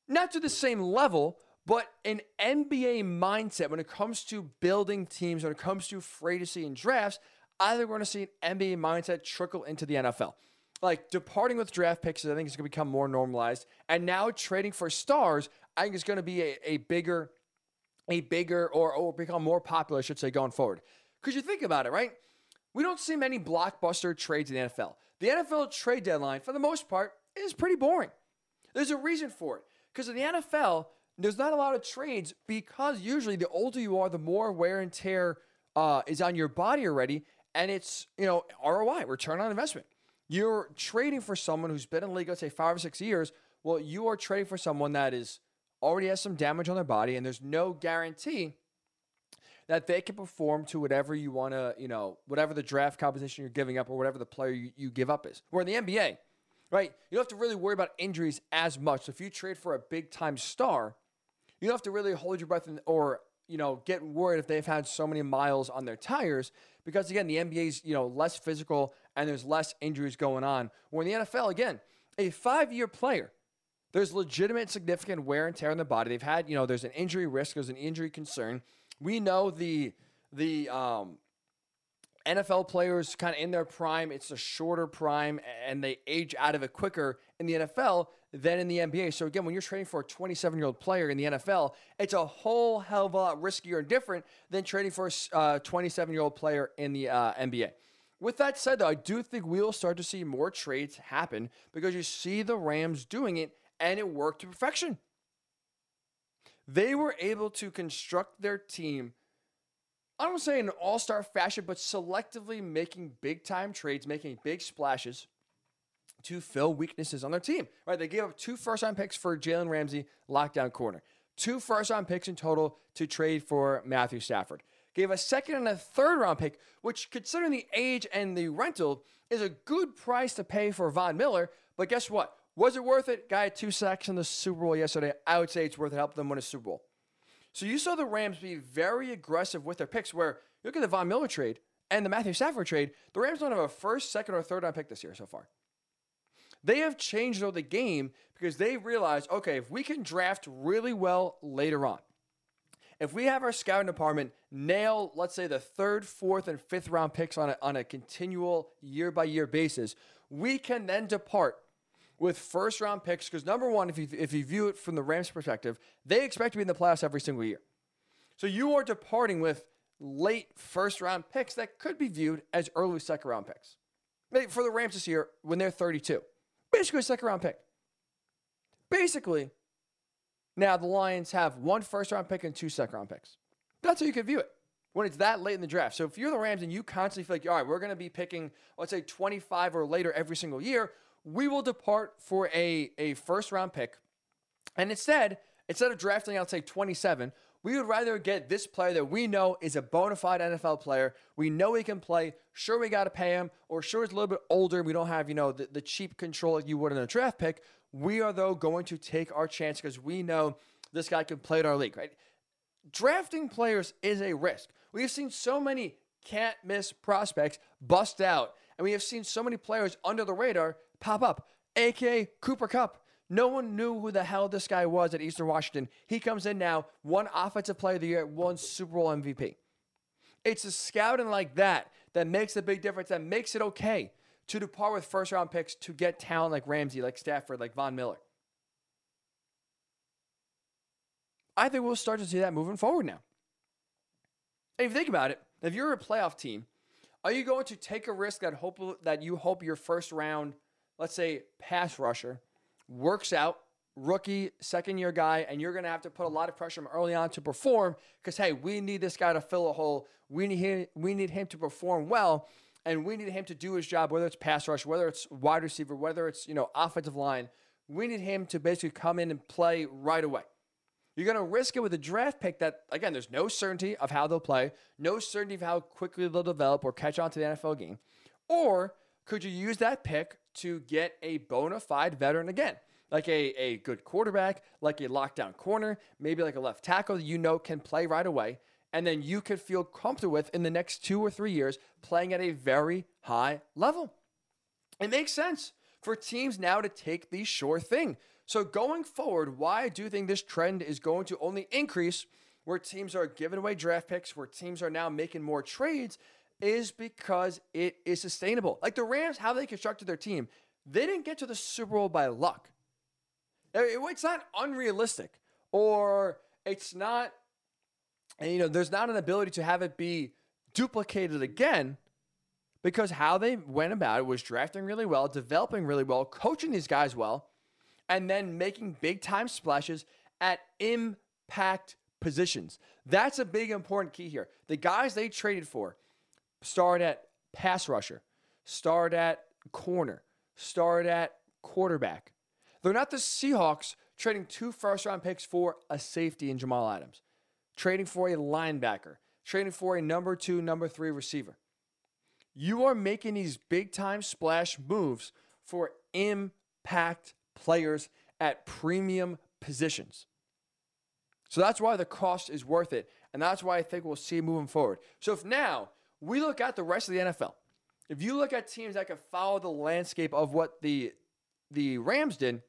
not to the same level, but an NBA mindset when it comes to building teams, when it comes to free and drafts. I think we're going to see an NBA mindset trickle into the NFL. Like departing with draft picks, I think is going to become more normalized. And now trading for stars, I think is going to be a, a bigger, a bigger, or, or become more popular, I should say, going forward. Because you think about it, right? We don't see many blockbuster trades in the NFL. The NFL trade deadline, for the most part, is pretty boring. There's a reason for it. Because in the NFL, there's not a lot of trades because usually the older you are, the more wear and tear uh, is on your body already. And it's, you know, ROI, return on investment. You're trading for someone who's been in the league, let's say five or six years. Well, you are trading for someone that is already has some damage on their body, and there's no guarantee that they can perform to whatever you want to, you know, whatever the draft composition you're giving up or whatever the player you, you give up is. Where in the NBA, right, you don't have to really worry about injuries as much. So if you trade for a big time star, you don't have to really hold your breath and, or, you know, get worried if they've had so many miles on their tires because again, the NBA is, you know, less physical and there's less injuries going on. Where in the NFL, again, a five year player, there's legitimate significant wear and tear in the body. They've had, you know, there's an injury risk, there's an injury concern. We know the the um, NFL players kind of in their prime, it's a shorter prime and they age out of it quicker in the NFL than in the NBA. So again, when you're trading for a 27 year old player in the NFL, it's a whole hell of a lot riskier and different than trading for a 27 uh, year old player in the uh, NBA. With that said, though, I do think we'll start to see more trades happen because you see the Rams doing it and it worked to perfection. They were able to construct their team, I don't say in an all star fashion, but selectively making big time trades, making big splashes to fill weaknesses on their team. Right? They gave up two first round picks for Jalen Ramsey, lockdown corner, two first round picks in total to trade for Matthew Stafford. Gave a second and a third round pick, which, considering the age and the rental, is a good price to pay for Von Miller. But guess what? Was it worth it? Guy two sacks in the Super Bowl yesterday. I would say it's worth it. Help them win a Super Bowl. So you saw the Rams be very aggressive with their picks. Where you look at the Von Miller trade and the Matthew Stafford trade. The Rams don't have a first, second, or third round pick this year so far. They have changed the game because they realize, okay, if we can draft really well later on, if we have our scouting department nail, let's say the third, fourth, and fifth round picks on a, on a continual year by year basis, we can then depart with first round picks because number one, if you if you view it from the Rams' perspective, they expect to be in the playoffs every single year. So you are departing with late first round picks that could be viewed as early second round picks. For the Rams this year, when they're 32, basically a second round pick. Basically, now the Lions have one first round pick and two second round picks. That's how you could view it when it's that late in the draft. So if you're the Rams and you constantly feel like, all right, we're going to be picking, let's say 25 or later every single year, we will depart for a, a first round pick. And instead, instead of drafting I'll say 27, we would rather get this player that we know is a bona fide NFL player. We know he can play. Sure, we got to pay him, or sure, he's a little bit older. We don't have, you know, the, the cheap control like you would in a draft pick. We are, though, going to take our chance because we know this guy can play in our league, right? Drafting players is a risk. We have seen so many can't miss prospects bust out, and we have seen so many players under the radar pop up, aka Cooper Kupp. No one knew who the hell this guy was at Eastern Washington. He comes in now, one offensive player of the year, one Super Bowl MVP. It's a scouting like that that makes a big difference, that makes it okay to depart with first round picks to get talent like Ramsey, like Stafford, like Von Miller. I think we'll start to see that moving forward now. And if you think about it, if you're a playoff team, are you going to take a risk that hope that you hope your first round, let's say pass rusher, works out, rookie, second year guy, and you're going to have to put a lot of pressure on early on to perform because hey, we need this guy to fill a hole. We need him, we need him to perform well, and we need him to do his job, whether it's pass rush, whether it's wide receiver, whether it's you know offensive line. We need him to basically come in and play right away. You're going to risk it with a draft pick that, again, there's no certainty of how they'll play, no certainty of how quickly they'll develop or catch on to the NFL game. Or could you use that pick to get a bona fide veteran again? Like a, a good quarterback, like a lockdown corner, maybe like a left tackle you know can play right away, and then you could feel comfortable with in the next two or three years playing at a very high level. It makes sense for teams now to take the sure thing. So going forward, why do think this trend is going to only increase where teams are giving away draft picks, where teams are now making more trades, is because it is sustainable. Like the Rams, how they constructed their team, they didn't get to the Super Bowl by luck. It's not unrealistic, or it's not, and you know, there's not an ability to have it be duplicated again because how they went about it was drafting really well, developing really well, coaching these guys well, and then making big time splashes at impact positions. That's a big important key here. The guys they traded for start at pass rusher, start at corner, start at quarterback. They're not the Seahawks trading two first round picks for a safety in Jamal Adams, trading for a linebacker, trading for a number two, number three receiver. You are making these big time splash moves for impact players at premium positions. So that's why the cost is worth it. And that's why I think we'll see moving forward. So if now we look at the rest of the NFL, if you look at teams that can follow the landscape of what the the Rams did,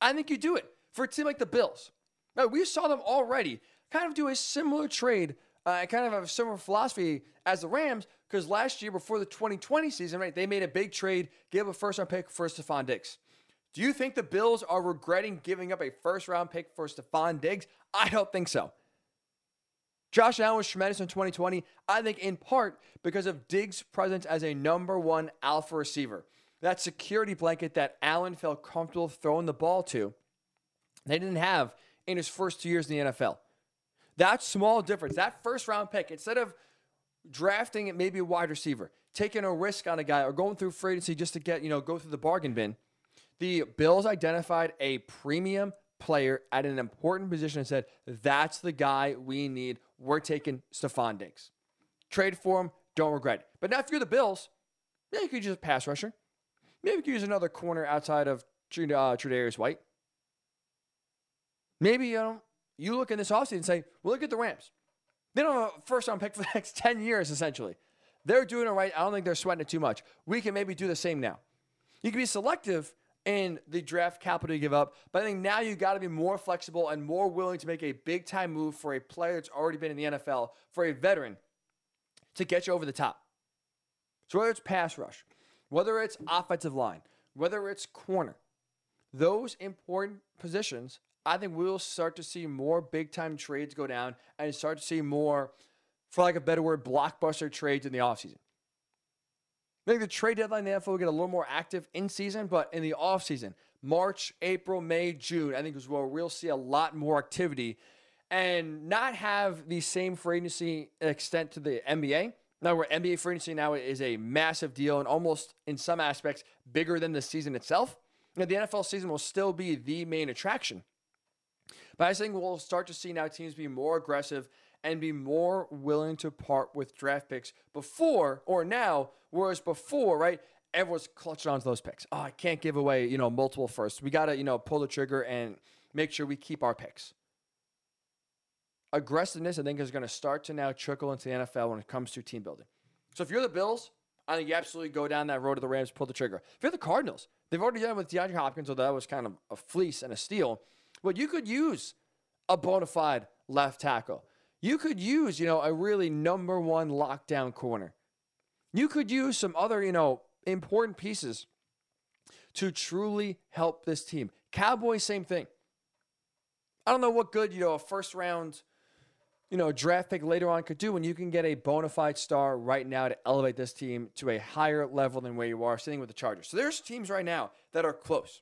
I think you do it for a team like the Bills. Now we saw them already kind of do a similar trade uh, kind of have a similar philosophy as the Rams because last year before the 2020 season, right, they made a big trade, gave a first round pick for Stefon Diggs. Do you think the Bills are regretting giving up a first round pick for Stefon Diggs? I don't think so. Josh Allen was tremendous in 2020, I think in part because of Diggs' presence as a number one alpha receiver. That security blanket that Allen felt comfortable throwing the ball to, they didn't have in his first two years in the NFL. That small difference, that first round pick, instead of drafting maybe a wide receiver, taking a risk on a guy, or going through free agency just to get, you know, go through the bargain bin, the Bills identified a premium player at an important position and said, that's the guy we need. We're taking Stefon Diggs. Trade for him, don't regret it. But now if you're the Bills, maybe you could use a pass rusher. Maybe you could use another corner outside of uh, Tre'Davious White. Maybe you know you look in this offseason and say, well, look at the Rams. They don't have a first round pick for the next 10 years, essentially. They're doing it right. I don't think they're sweating it too much. We can maybe do the same now. You can be selective in the draft capital you give up, but I think now you got to be more flexible and more willing to make a big time move for a player that's already been in the NFL, for a veteran to get you over the top. So whether it's pass rush, whether it's offensive line, whether it's corner, those important positions I think we'll start to see more big time trades go down and start to see more, for like a better word, blockbuster trades in the offseason. I think the trade deadline in the NFL will get a little more active in season, but in the offseason, March, April, May, June, I think is where we'll see a lot more activity and not have the same free agency extent to the NBA. Now, where NBA free agency now is a massive deal and almost in some aspects bigger than the season itself. Now, the NFL season will still be the main attraction. But I think we'll start to see now teams be more aggressive and be more willing to part with draft picks before or now, whereas before, right, everyone's clutching onto those picks. Oh, I can't give away, you know, multiple firsts. We got to, you know, pull the trigger and make sure we keep our picks. Aggressiveness, I think, is to start to now trickle into the NFL when it comes to team building. So if you're the Bills, I think you absolutely go down that road to the Rams, pull the trigger. If you're the Cardinals, they've already done it with DeAndre Hopkins, although that was kind of a fleece and a steal. But you could use a bona fide left tackle. You could use, you know, a really number one lockdown corner. You could use some other, you know, important pieces to truly help this team. Cowboys, same thing. I don't know what good, you know, a first round, you know, draft pick later on could do when you can get a bona fide star right now to elevate this team to a higher level than where you are sitting with the Chargers. So there's teams right now that are close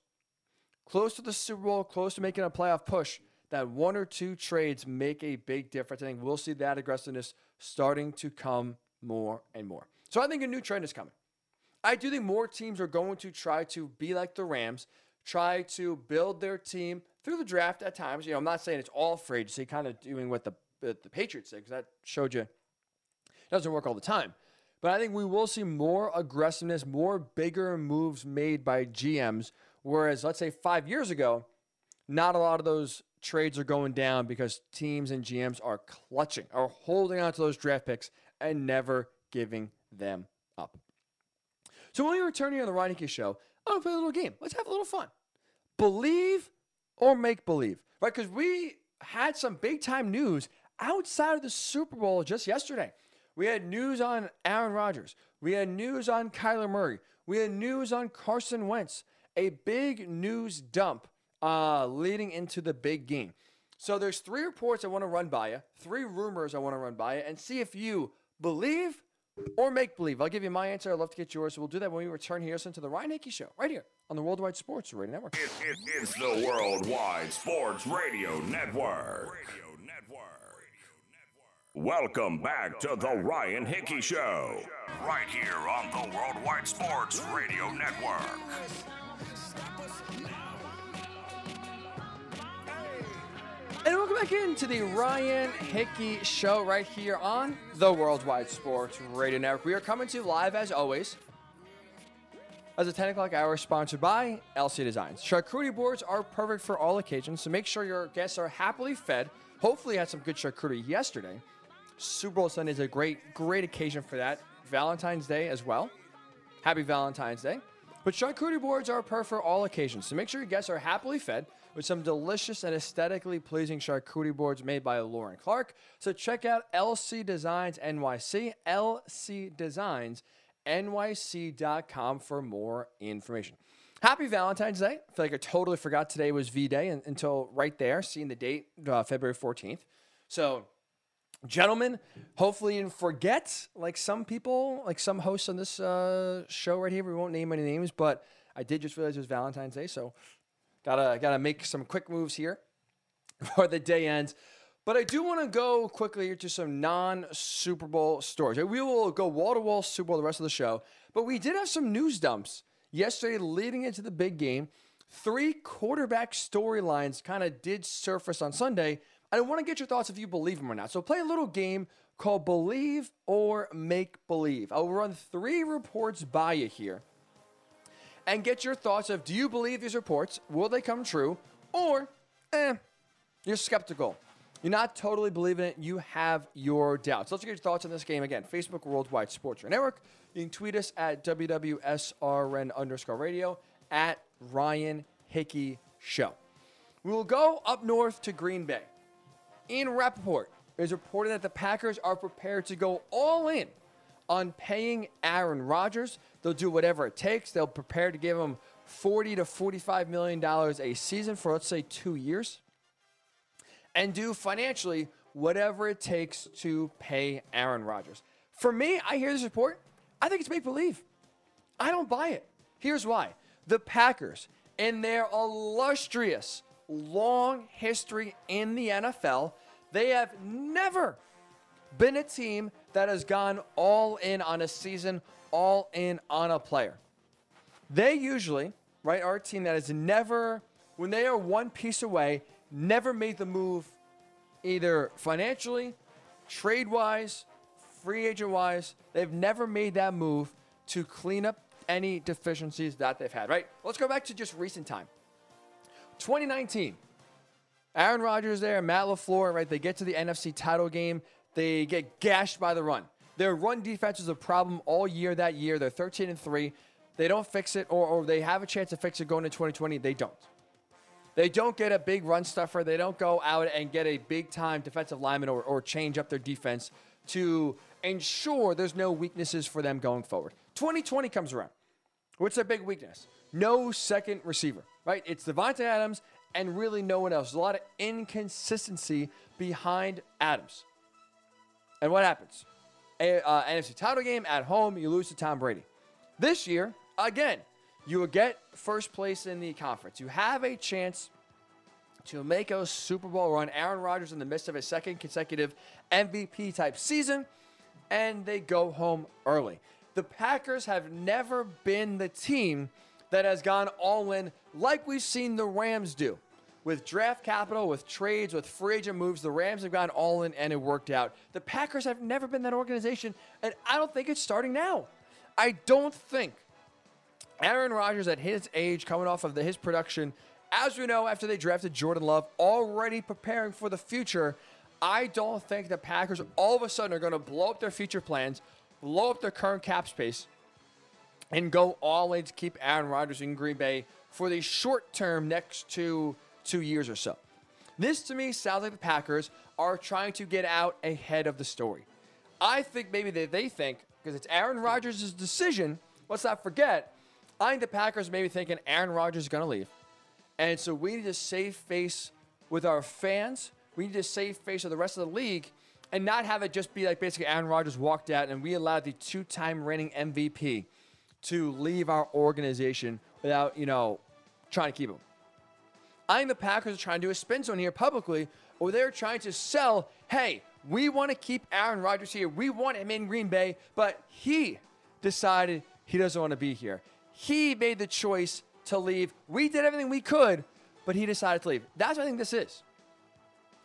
close to the Super Bowl, close to making a playoff push, that one or two trades make a big difference. I think we'll see that aggressiveness starting to come more and more. So I think a new trend is coming. I do think more teams are going to try to be like the Rams, try to build their team through the draft at times. You know, I'm not saying it's all free agency, kind of doing what the, the Patriots did, because that showed you it doesn't work all the time. But I think we will see more aggressiveness, more bigger moves made by GMs Whereas, let's say five years ago, not a lot of those trades are going down because teams and GMs are clutching, are holding on to those draft picks and never giving them up. So when we return here on the Hickey Show, I'm gonna play a little game. Let's have a little fun. Believe or make believe, right? Because we had some big time news outside of the Super Bowl just yesterday. We had news on Aaron Rodgers. We had news on Kyler Murray. We had news on Carson Wentz a big news dump uh, leading into the big game. So there's three reports I want to run by you, three rumors I want to run by you, and see if you believe or make believe. I'll give you my answer. I'd love to get yours. So we'll do that when we return here. Listen to the Ryan Hickey Show right here on the Worldwide Sports Radio Network. It, it, it's the Worldwide Sports Radio Network. Radio Network. Welcome back to the Ryan Hickey Show, right here on the Worldwide Sports Radio Network. And welcome back into the Ryan Hickey Show right here on the Worldwide Sports Radio Network. We are coming to you live as always as a 10 o'clock hour sponsored by LC Designs. Charcuterie boards are perfect for all occasions, so make sure your guests are happily fed. Hopefully, you had some good charcuterie yesterday. Super Bowl Sunday is a great, great occasion for that. Valentine's Day as well. Happy Valentine's Day. But charcuterie boards are perfect for all occasions, so make sure your guests are happily fed with some delicious and aesthetically pleasing charcuterie boards made by Lauren Clark. So check out LC Designs NYC, LC Designs NYC.com for more information. Happy Valentine's Day. I feel like I totally forgot today was V Day until right there, seeing the date, uh, February 14th. So, gentlemen, hopefully you didn't forget, like some people, like some hosts on this uh, show right here. We won't name any names, but I did just realize it was Valentine's Day. So, gotta, gotta make some quick moves here before the day ends. But I do want to go quickly to some non Super Bowl stories. We will go wall to wall Super Bowl the rest of the show. But we did have some news dumps yesterday leading into the big game. Three quarterback storylines kind of did surface on Sunday. I want to get your thoughts if you believe them or not. So play a little game called Believe or Make Believe. I'll run three reports by you here and get your thoughts of do you believe these reports? Will they come true? Or, eh, you're skeptical. You're not totally believing it. You have your doubts. Let's get your thoughts on this game again. Facebook Worldwide Sports Network. You can tweet us at WWSRN underscore radio at Ryan Hickey Show. We will go up north to Green Bay. Ian Rapoport is reporting that the Packers are prepared to go all in on paying Aaron Rodgers. They'll do whatever it takes. They'll prepare to give him 40 to 45 million dollars a season for let's say 2 years and do financially whatever it takes to pay Aaron Rodgers. For me, I hear this report. I think it's make believe. I don't buy it. Here's why the Packers, in their illustrious long history in the NFL, they have never been a team that has gone all in on a season, all in on a player. They usually, right, are a team that has never, when they are one piece away, never made the move either financially, trade wise, free agent wise. They've never made that move to clean up any deficiencies that they've had, right? Let's go back to just recent time. 2019. Aaron Rodgers there, Matt LaFleur, right? They get to the NFC title game. They get gashed by the run. Their run defense was a problem all year that year. They're 13 and 3. They don't fix it, or, or they have a chance to fix it going into 2020. They don't. They don't get a big run stuffer. They don't go out and get a big time defensive lineman or, or change up their defense to ensure there's no weaknesses for them going forward. 2020 comes around. What's their big weakness? No second receiver, right? It's Davante Adams and really no one else. There's a lot of inconsistency behind Adams. And what happens? A, uh, NFC title game at home, you lose to Tom Brady. This year, again, you will get first place in the conference. You have a chance to make a Super Bowl run. Aaron Rodgers in the midst of a second consecutive MVP type season, and they go home early. The Packers have never been the team that has gone all in like we've seen the Rams do. With draft capital, with trades, with free agent moves, the Rams have gone all in and it worked out. The Packers have never been that organization, and I don't think it's starting now. I don't think Aaron Rodgers at his age, coming off of the, his production, as we know, after they drafted Jordan Love, already preparing for the future. I don't think the Packers all of a sudden are going to blow up their future plans, blow up their current cap space, and go all in to keep Aaron Rodgers in Green Bay for the short term next two two years or so. This to me sounds like the Packers are trying to get out ahead of the story. I think maybe they, they think because it's Aaron Rodgers' decision. Let's not forget I think the Packers may be thinking Aaron Rodgers is going to leave. And so we need to save face with our fans. We need to save face with the rest of the league and not have it just be like basically Aaron Rodgers walked out and we allowed the two time reigning MVP to leave our organization without, you know, trying to keep him. I think the Packers are trying to do a spin zone here publicly, or they're trying to sell, hey, we want to keep Aaron Rodgers here. We want him in Green Bay, but he decided he doesn't want to be here. He made the choice to leave. We did everything we could, but he decided to leave. That's what I think this is.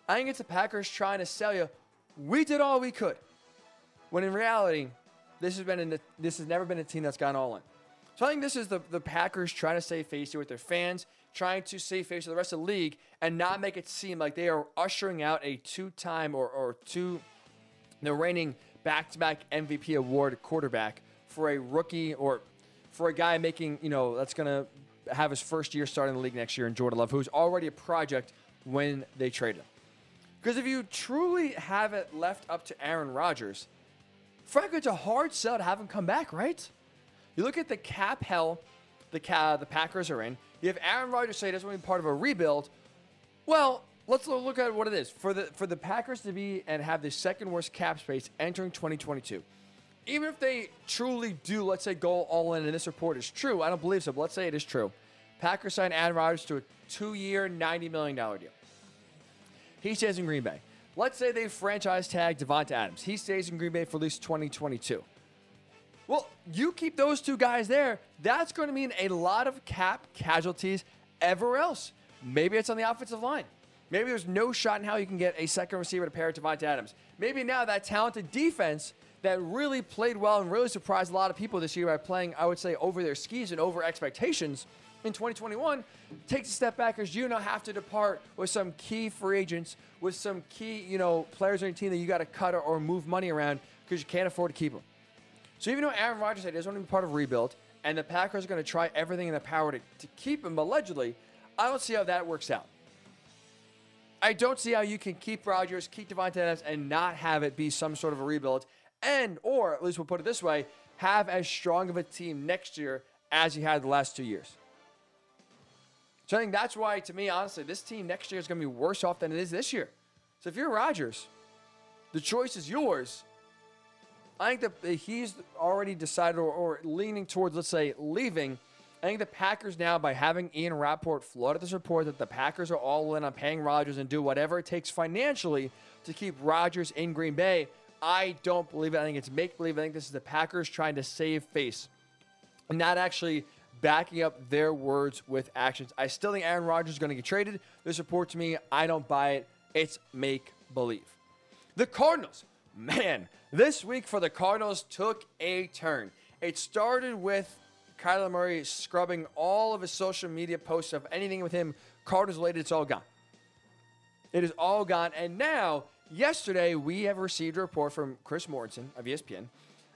I think it's the Packers trying to sell you. We did all we could. When in reality, this has been the, this has never been a team that's gone all in. So I think this is the, the Packers trying to stay face here with their fans, trying to save face with the rest of the league, and not make it seem like they are ushering out a two-time or, or two, the reigning back-to-back MVP award quarterback for a rookie or for a guy making, you know, that's going to have his first year starting the league next year in Jordan Love, who's already a project when they traded him. Because if you truly have it left up to Aaron Rodgers, frankly, it's a hard sell to have him come back, right? You look at the cap hell the ca- the Packers are in. You have Aaron Rodgers say he doesn't want to be part of a rebuild. Well, let's look at what it is for the for the Packers to be and have the second worst cap space entering 2022. Even if they truly do, let's say, go all in, and this report is true, I don't believe so, but let's say it is true. Packers signed Aaron Rodgers to a two-year, $90 million deal. He stays in Green Bay. Let's say they franchise tag Davante Adams. He stays in Green Bay for at least 2022. Well, you keep those two guys there. That's going to mean a lot of cap casualties everywhere else. Maybe it's on the offensive line. Maybe there's no shot in how you can get a second receiver to pair Davante Adams. Maybe now that talented defense that really played well and really surprised a lot of people this year by playing, I would say, over their skis and over expectations in 2021 takes a step back as you now have to depart with some key free agents, with some key, you know, players on your team that you got to cut or, or move money around because you can't afford to keep them. So even though Aaron Rodgers said he doesn't want to be part of rebuild, and the Packers are going to try everything in their power to, to keep him allegedly, I don't see how that works out. I don't see how you can keep Rodgers, keep Davante Adams, and not have it be some sort of a rebuild, and or at least we'll put it this way, have as strong of a team next year as you had the last two years. So I think that's why, to me, honestly, this team next year is going to be worse off than it is this year. So if you're Rodgers, the choice is yours. I think that he's already decided or, or leaning towards, let's say, leaving. I think the Packers now, by having Ian Rapoport floated this report that the Packers are all in on paying Rodgers and do whatever it takes financially to keep Rodgers in Green Bay, I don't believe it. I think it's make believe. I think this is the Packers trying to save face, not actually backing up their words with actions. I still think Aaron Rodgers is going to get traded. This report to me, I don't buy it. It's make believe. The Cardinals, man, this week for the Cardinals took a turn. It started with Kyler Murray scrubbing all of his social media posts of anything with him Cardinals related. It's all gone. It is all gone. And now, yesterday, we have received a report from Chris Mortensen of ESPN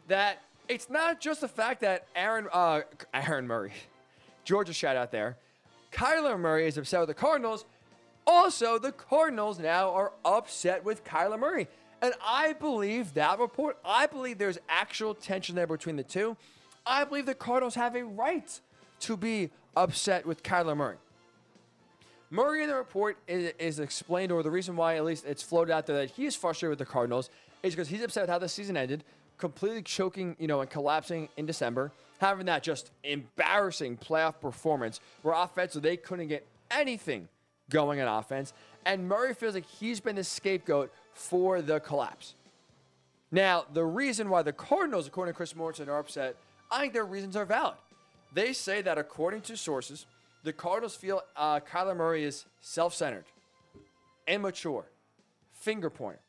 that it's not just the fact that Aaron uh, Aaron Murray, Georgia shout out there, Kyler Murray is upset with the Cardinals. Also, the Cardinals now are upset with Kyler Murray. And I believe that report, I believe there's actual tension there between the two. I believe the Cardinals have a right to be upset with Kyler Murray. Murray in the report is, is, explained, or the reason why at least it's floated out there that he is frustrated with the Cardinals is because he's upset with how the season ended, completely choking, you know, and collapsing in December, having that just embarrassing playoff performance where offensively they couldn't get anything going on offense, and Murray feels like he's been the scapegoat for the collapse. Now, the reason why the Cardinals, according to Chris Mortensen, are upset, I think their reasons are valid. They say that according to sources, the Cardinals feel uh, Kyler Murray is self-centered, immature, finger pointer.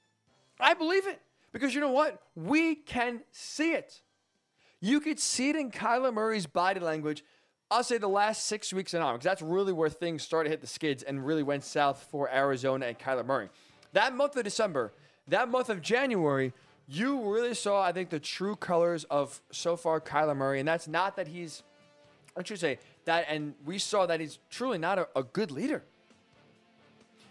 I believe it. Because you know what? We can see it. You could see it in Kyler Murray's body language. I'll say the last six weeks and on, because that's really where things started to hit the skids and really went south for Arizona and Kyler Murray. That month of December, that month of January, you really saw, I think, the true colors of so far Kyler Murray. And that's not that he's, I should say, that, and we saw that he's truly not a, a good leader.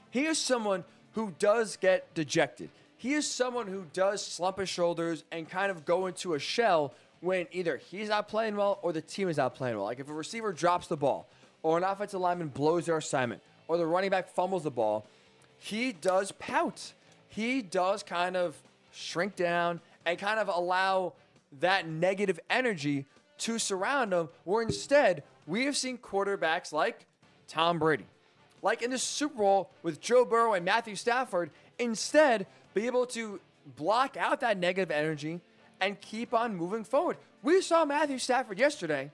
He is someone who does get dejected he is someone who does slump his shoulders and kind of go into a shell when either he's not playing well or the team is not playing well. Like if a receiver drops the ball or an offensive lineman blows their assignment or the running back fumbles the ball, he does pout. He does kind of shrink down and kind of allow that negative energy to surround him, where instead we have seen quarterbacks like Tom Brady, like in the Super Bowl with Joe Burrow and Matthew Stafford, instead be able to block out that negative energy and keep on moving forward. We saw Matthew Stafford yesterday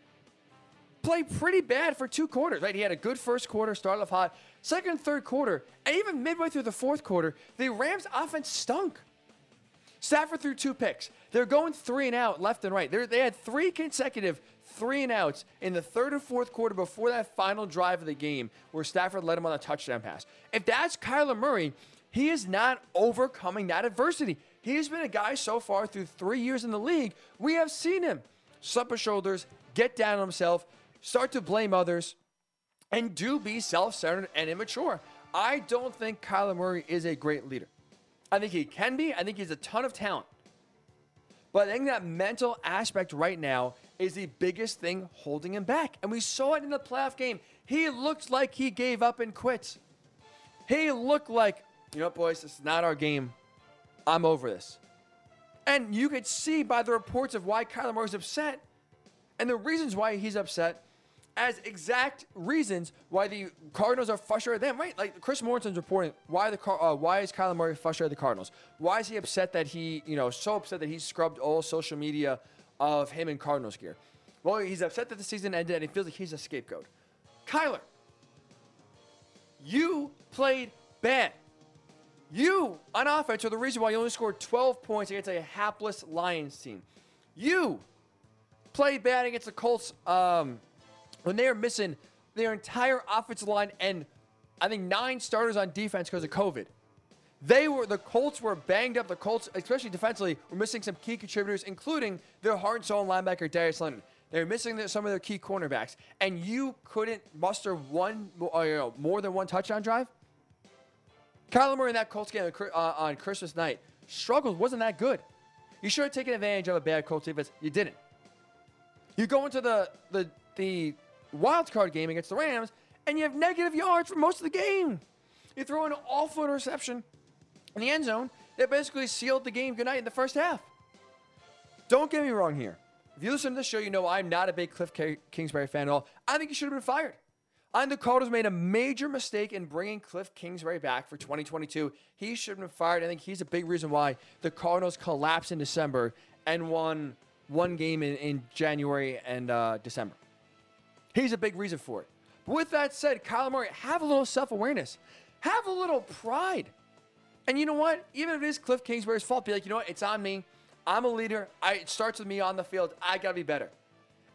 play pretty bad for two quarters, right? He had a good first quarter, started off hot. Second, third quarter, and even midway through the fourth quarter, the Rams' offense stunk. Stafford threw two picks. They're going three and out left and right. They're, they had three consecutive three and outs in the third and fourth quarter before that final drive of the game where Stafford led him on a touchdown pass. If that's Kyler Murray, he is not overcoming that adversity. He has been a guy so far through three years in the league. We have seen him slump his shoulders, get down on himself, start to blame others, and do be self centered and immature. I don't think Kyler Murray is a great leader. I think he can be. I think he's a ton of talent. But I think that mental aspect right now is the biggest thing holding him back. And we saw it in the playoff game. He looked like he gave up and quit. He looked like, you know boys, this is not our game. I'm over this. And you could see by the reports of why Kyler Murray's upset and the reasons why he's upset as exact reasons why the Cardinals are frustrated with them. Right? Like Chris Mortensen's reporting why the uh, why is Kyler Murray frustrated with the Cardinals? Why is he upset that he you know so upset that he scrubbed all social media of him in Cardinals gear? Well, he's upset that the season ended and he feels like he's a scapegoat. Kyler, you played bad. You, on offense, are the reason why you only scored 12 points against a hapless Lions team. You played bad against the Colts um, when they are missing their entire offensive line and I think nine starters on defense because of COVID. They were the Colts were banged up. The Colts, especially defensively, were missing some key contributors, including their heart and soul linebacker Darius Leonard. They were missing their, some of their key cornerbacks, and you couldn't muster one, uh, you know, more than one touchdown drive. Kyler Murray in that Colts game uh, on Christmas night struggled, wasn't that good. You should have taken advantage of a bad Colts defense. You didn't. You go into the the the wild card game against the Rams, and you have negative yards for most of the game. You throw an awful interception in the end zone that basically sealed the game goodnight in the first half. Don't get me wrong here. If you listen to this show, you know I'm not a big Cliff Kingsbury fan at all. I think he should have been fired. I think the Cardinals made a major mistake in bringing Cliff Kingsbury back for 2022. He should have been fired. I think he's a big reason why the Cardinals collapsed in December and won one game in, in January and uh, December. He's a big reason for it. But with that said, Kyler Murray, have a little self awareness, have a little pride. And you know what? Even if it is Cliff Kingsbury's fault, be like, you know what? It's on me. I'm a leader. I, it starts with me on the field. I got to be better.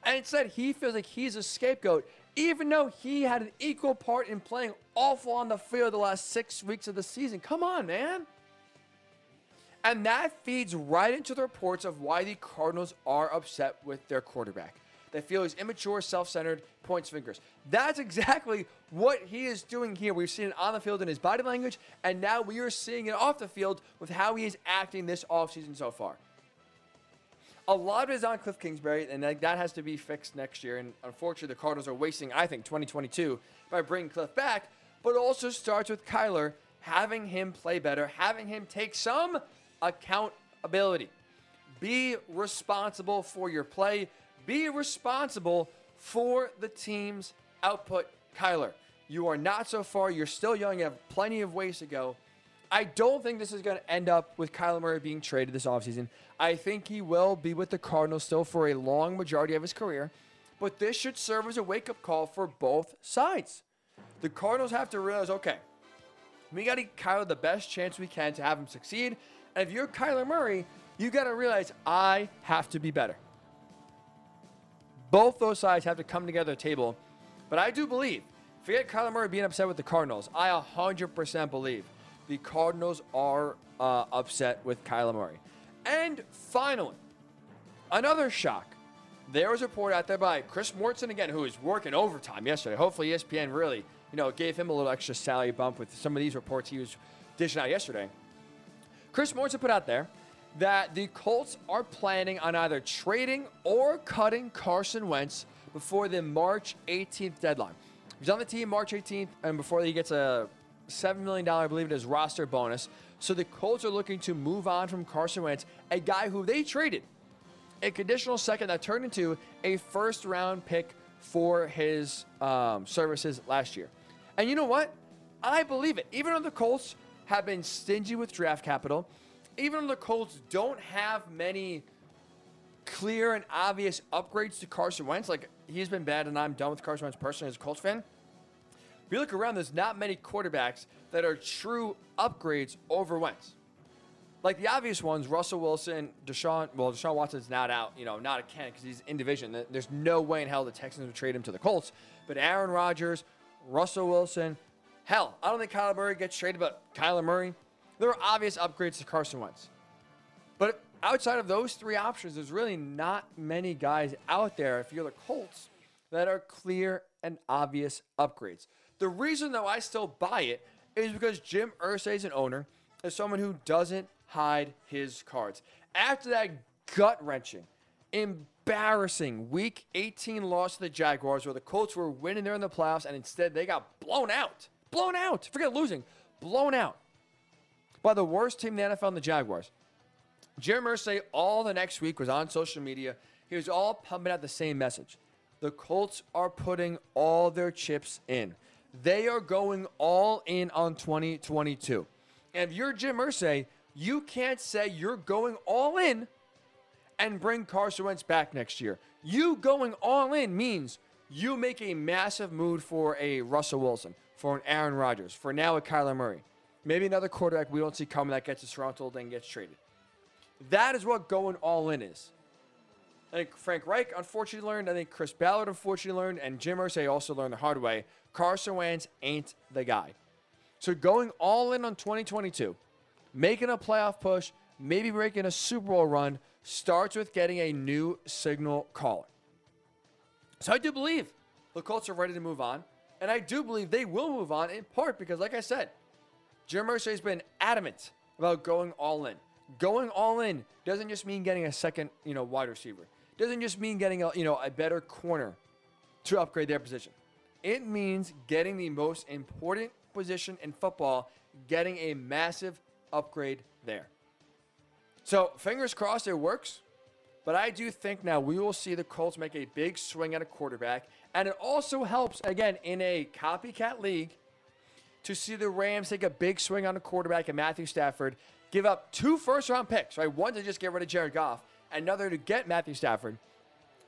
And instead, he feels like he's a scapegoat, even though he had an equal part in playing awful on the field the last six weeks of the season. Come on, man. And that feeds right into the reports of why the Cardinals are upset with their quarterback. They feel he's immature, self centered, points fingers. That's exactly what he is doing here. We've seen it on the field in his body language, and now we are seeing it off the field with how he is acting this offseason so far. A lot of it is on Cliff Kingsbury, and that has to be fixed next year. And unfortunately, the Cardinals are wasting, I think, 2022 by bringing Cliff back. But also starts with Kyler having him play better, having him take some accountability. Be responsible for your play. Be responsible for the team's output. Kyler, you are not so far. You're still young. You have plenty of ways to go. I don't think this is going to end up with Kyler Murray being traded this offseason. I think he will be with the Cardinals still for a long majority of his career. But this should serve as a wake up call for both sides. The Cardinals have to realize okay, we got to give Kyler the best chance we can to have him succeed. And if you're Kyler Murray, you got to realize I have to be better. Both those sides have to come together at the table. But I do believe, forget Kyler Murray being upset with the Cardinals. I 100% believe the Cardinals are uh, upset with Kyler Murray. And finally, another shock. There was a report out there by Chris Mortensen again, who was working overtime yesterday. Hopefully, ESPN really, you know, gave him a little extra salary bump with some of these reports he was dishing out yesterday. Chris Mortensen put out there that the Colts are planning on either trading or cutting Carson Wentz before the March 18th deadline. He's on the team March 18th, and before he gets a $7 million, I believe it is, roster bonus. So the Colts are looking to move on from Carson Wentz, a guy who they traded a conditional second that turned into a first round pick for his um, services last year. And you know what? I believe it. Even though the Colts have been stingy with draft capital, even the Colts don't have many clear and obvious upgrades to Carson Wentz, like he's been bad, and I'm done with Carson Wentz personally as a Colts fan. If you look around, there's not many quarterbacks that are true upgrades over Wentz. Like the obvious ones, Russell Wilson, Deshaun. Well, Deshaun Watson's not out, you know, not a can because he's in division. There's no way in hell the Texans would trade him to the Colts. But Aaron Rodgers, Russell Wilson, hell, I don't think Kyler Murray gets traded, but Kyler Murray, there are obvious upgrades to Carson Wentz. But outside of those three options, there's really not many guys out there, if you're the Colts, that are clear and obvious upgrades. The reason, though, I still buy it is because Jim Irsay is an owner, is someone who doesn't hide his cards. After that gut wrenching, embarrassing Week 18 loss to the Jaguars, where the Colts were winning there in the playoffs, and instead they got blown out. Blown out. Forget losing. Blown out by the worst team in the NFL, the Jaguars. Jim Irsay all the next week was on social media. He was all pumping out the same message. The Colts are putting all their chips in. They are going all in on 2022. And if you're Jim Irsay, you can't say you're going all in and bring Carson Wentz back next year. You going all in means you make a massive move for a Russell Wilson, for an Aaron Rodgers, for now a Kyler Murray. Maybe another quarterback we don't see coming that gets disgruntled and gets traded. That is what going all in is. I think Frank Reich unfortunately learned. I think Chris Ballard unfortunately learned, and Jim Irsay also learned the hard way. Carson Wentz ain't the guy. So going all in on 2022, making a playoff push, maybe making a Super Bowl run, starts with getting a new signal caller. So I do believe the Colts are ready to move on, and I do believe they will move on in part because, like I said, Jim Irsay has been adamant about going all in. Going all in doesn't just mean getting a second, you know, wide receiver. Doesn't just mean getting a, you know, a better corner to upgrade their position. It means getting the most important position in football, getting a massive upgrade there. So, fingers crossed it works. But I do think now we will see the Colts make a big swing at a quarterback. And it also helps, again, in a copycat league, to see the Rams take a big swing on a quarterback and Matthew Stafford, give up two first round picks, right? One to just get rid of Jared Goff, another to get Matthew Stafford.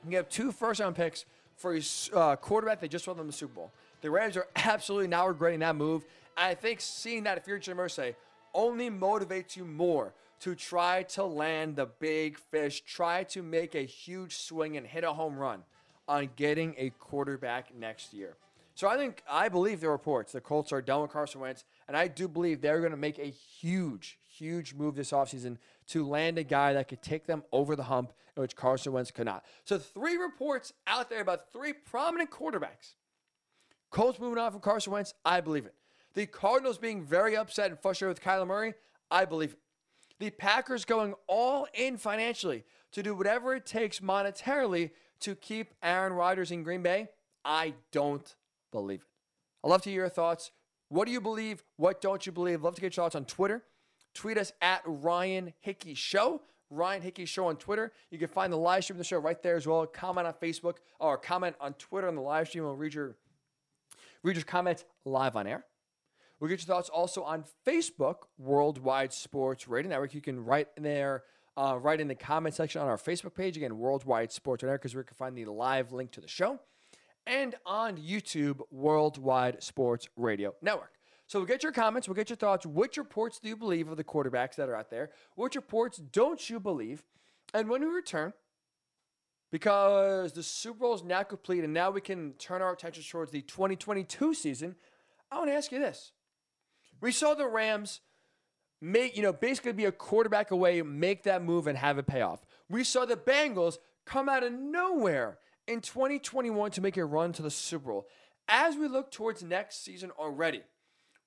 You have two first round picks for a uh, quarterback that just won them the Super Bowl. The Rams are absolutely now regretting that move. I think seeing that if you're Jim Irsay only motivates you more to try to land the big fish, try to make a huge swing and hit a home run on getting a quarterback next year. So I think I believe the reports the Colts are done with Carson Wentz, and I do believe they're going to make a huge, huge move this offseason to land a guy that could take them over the hump, in which Carson Wentz could not. So three reports out there about three prominent quarterbacks. Colts moving on from Carson Wentz, I believe it. The Cardinals being very upset and frustrated with Kyler Murray, I believe it. The Packers going all in financially to do whatever it takes monetarily to keep Aaron Rodgers in Green Bay, I don't believe it. I'd love to hear your thoughts. What do you believe? What don't you believe? Love to get your thoughts on Twitter. Tweet us at Ryan Hickey Show. Ryan Hickey Show on Twitter. You can find the live stream of the show right there as well. Comment on Facebook or comment on Twitter on the live stream. We'll read your, read your comments live on air. We'll get your thoughts also on Facebook, Worldwide Sports Radio Network. You can write there, uh, write in the comment section on our Facebook page. Again, Worldwide Sports Radio Network, because we can find the live link to the show. And on YouTube, Worldwide Sports Radio Network. So we'll get your comments, we'll get your thoughts. Which reports do you believe of the quarterbacks that are out there? Which reports don't you believe? And when we return, because the Super Bowl is now complete and now we can turn our attention towards the 2022 season, I want to ask you this. We saw the Rams make, you know, basically be a quarterback away, make that move and have it pay off. We saw the Bengals come out of nowhere in 2021 to make a run to the Super Bowl. As we look towards next season already,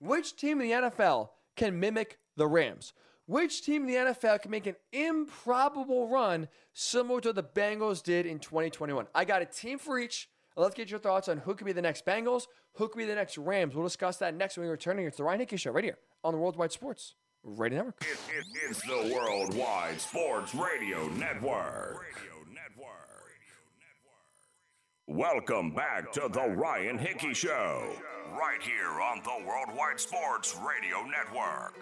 which team in the NFL can mimic the Rams? Which team in the NFL can make an improbable run similar to the Bengals did in 2021? I got a team for each. Let's get your thoughts on who could be the next Bengals, who could be the next Rams. We'll discuss that next when we return. It's the Ryan Hickey Show right here on the Worldwide Sports Radio Network. It, it, it's the Worldwide Sports Radio Network. Radio Network. Welcome back to the Ryan Hickey Show, right here on the Worldwide Sports Radio Network.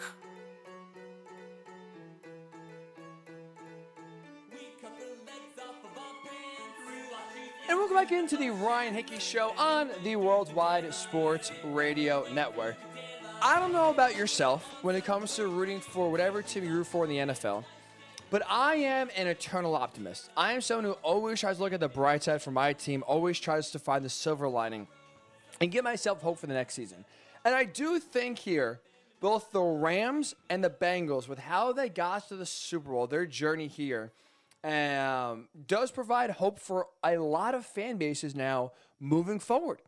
And welcome back into the Ryan Hickey Show on the Worldwide Sports Radio Network. I don't know about yourself when it comes to rooting for whatever team you root for in the NFL, but I am an eternal optimist. I am someone who always tries to look at the bright side for my team, always tries to find the silver lining, and give myself hope for the next season. And I do think here, both the Rams and the Bengals, with how they got to the Super Bowl, their journey here, um, does provide hope for a lot of fan bases now moving forward.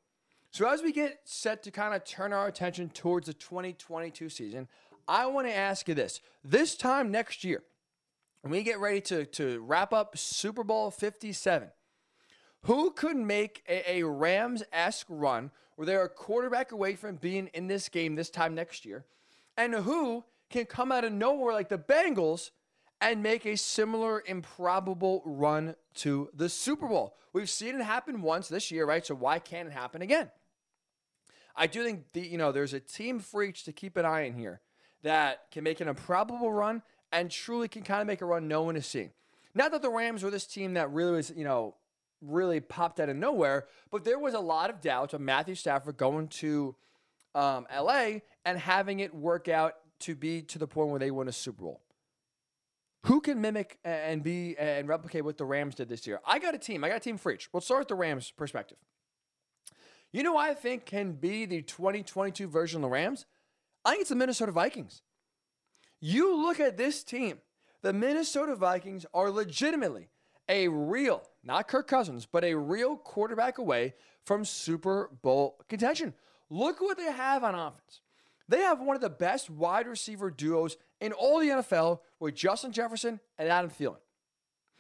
So as we get set to kind of turn our attention towards the 2022 season, I want to ask you this. This time next year, we get ready to, to wrap up Super Bowl 57, who could make a, a Rams esque run where they're a quarterback away from being in this game this time next year? And who can come out of nowhere like the Bengals and make a similar improbable run to the Super Bowl? We've seen it happen once this year, right? So why can't it happen again? I do think the, you know there's a team for each to keep an eye on here that can make an improbable run and truly can kind of make a run no one is seeing. Not that the Rams were this team that really was, you know, really popped out of nowhere, but there was a lot of doubt of Matthew Stafford going to um, LA and having it work out to be to the point where they win a Super Bowl. Who can mimic and be and replicate what the Rams did this year? I got a team. I got a team for each. We'll start with the Rams perspective. You know, I think can be the 2022 version of the Rams. I think it's the Minnesota Vikings. You look at this team, the Minnesota Vikings are legitimately a real, not Kirk Cousins, but a real quarterback away from Super Bowl contention. Look what they have on offense. They have one of the best wide receiver duos in all the NFL with Justin Jefferson and Adam Thielen.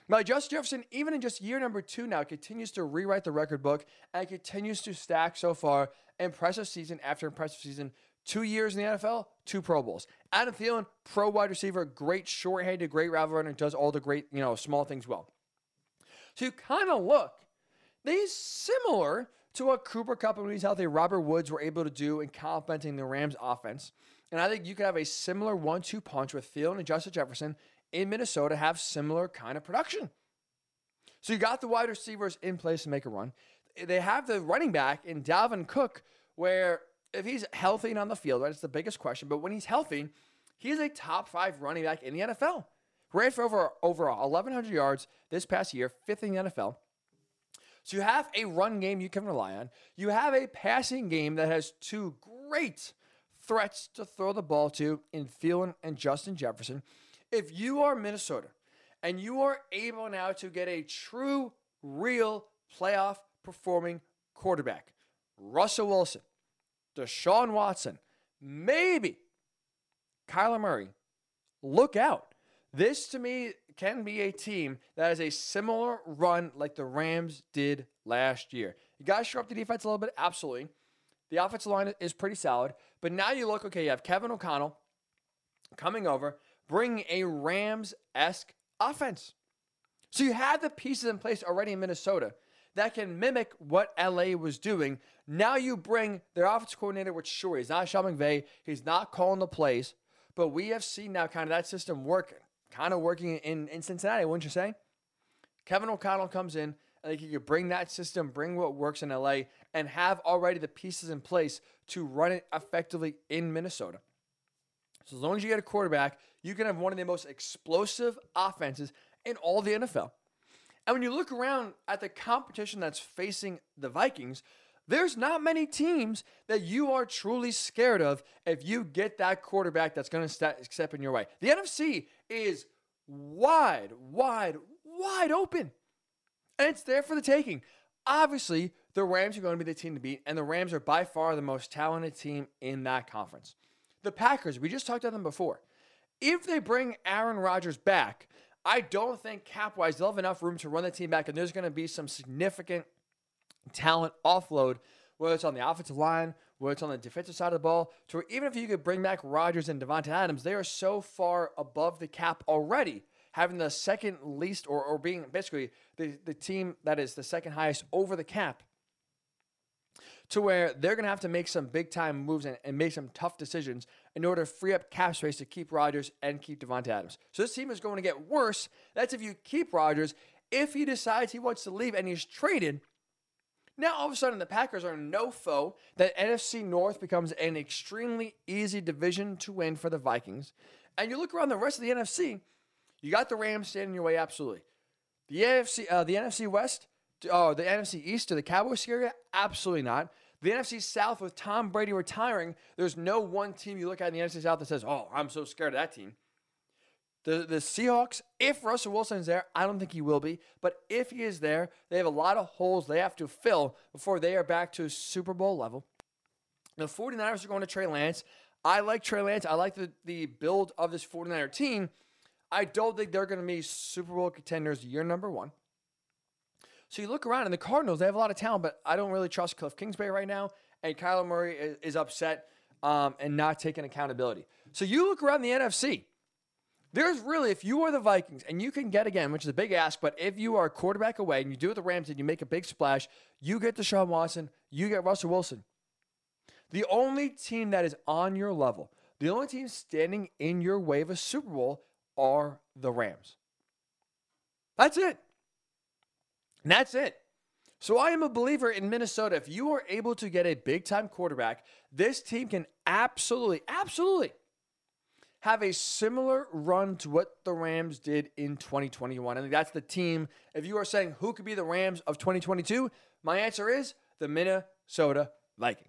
Now, Justin Jefferson, even in just year number two now, continues to rewrite the record book and continues to stack so far impressive season after impressive season. Two years in the NFL, two Pro Bowls. Adam Thielen, pro wide receiver, great short-handed, great route runner, does all the great, you know, small things well. So you kind of look, these similar to what Cooper Kupp and when he's healthy, Robert Woods were able to do in complementing the Rams offense. And I think you could have a similar one-two punch with Thielen and Justin Jefferson in Minnesota have similar kind of production. So you got the wide receivers in place to make a run. They have the running back in Dalvin Cook, where if he's healthy and on the field, right, it's the biggest question. But when he's healthy, he is a top five running back in the NFL. Ran for over over 1,100 yards this past year, fifth in the NFL. So you have a run game you can rely on. You have a passing game that has two great threats to throw the ball to in Thielen and Justin Jefferson. If you are Minnesota and you are able now to get a true, real playoff performing quarterback, Russell Wilson, Deshaun Watson, maybe Kyler Murray, look out. This to me can be a team that has a similar run like the Rams did last year. You guys show up the defense a little bit, absolutely. The offensive line is pretty solid, but now you look okay. You have Kevin O'Connell coming over, bringing a Rams esque offense. So you have the pieces in place already in Minnesota that can mimic what LA was doing. Now you bring their offensive coordinator, which sure he's not Sean McVay, he's not calling the plays, but we have seen now kind of that system working kind of working in, in Cincinnati, wouldn't you say? Kevin O'Connell comes in. I think you could bring that system, bring what works in LA, and have already the pieces in place to run it effectively in Minnesota. So as long as you get a quarterback, you can have one of the most explosive offenses in all the NFL. And when you look around at the competition that's facing the Vikings, there's not many teams that you are truly scared of if you get that quarterback that's going to step in your way. The NFC is wide, wide, wide open. And it's there for the taking. Obviously, the Rams are going to be the team to beat, and the Rams are by far the most talented team in that conference. The Packers, we just talked about them before. If they bring Aaron Rodgers back, I don't think cap wise they'll have enough room to run the team back, and there's going to be some significant talent offload, whether it's on the offensive line, whether it's on the defensive side of the ball, to where even if you could bring back Rodgers and Davante Adams, they are so far above the cap already, having the second least or, or being basically the, the team that is the second highest over the cap. To where they're going to have to make some big time moves and, and make some tough decisions in order to free up cap space to keep Rodgers and keep Davante Adams. So this team is going to get worse. That's if you keep Rodgers. If he decides he wants to leave and he's traded, Now, all of a sudden, the Packers are no foe. That NFC North becomes an extremely easy division to win for the Vikings. And you look around the rest of the NFC, you got the Rams standing your way, absolutely. The AFC, uh, the NFC West, oh, the NFC East to the Cowboys area, absolutely not. The NFC South with Tom Brady retiring, there's no one team you look at in the NFC South that says, "Oh, I'm so scared of that team." The the Seahawks, if Russell Wilson is there, I don't think he will be, but if he is there, they have a lot of holes they have to fill before they are back to Super Bowl level. The 49ers are going to Trey Lance. I like Trey Lance. I like the, the build of this 49er team. I don't think they're going to be Super Bowl contenders year number one. So you look around, and the Cardinals, they have a lot of talent, but I don't really trust Cliff Kingsbury right now. And Kyler Murray is, is upset um, and not taking accountability. So you look around the NFC. There's really, if you are the Vikings and you can get again, which is a big ask, but if you are a quarterback away and you do it the Rams and you make a big splash, you get Deshaun Watson, you get Russell Wilson. The only team that is on your level, the only team standing in your way of a Super Bowl are the Rams. That's it. And that's it. So I am a believer in Minnesota. If you are able to get a big time quarterback, this team can absolutely, absolutely have a similar run to what the Rams did in 2021. And that's the team. If you are saying who could be the Rams of 2022, my answer is the Minnesota Vikings.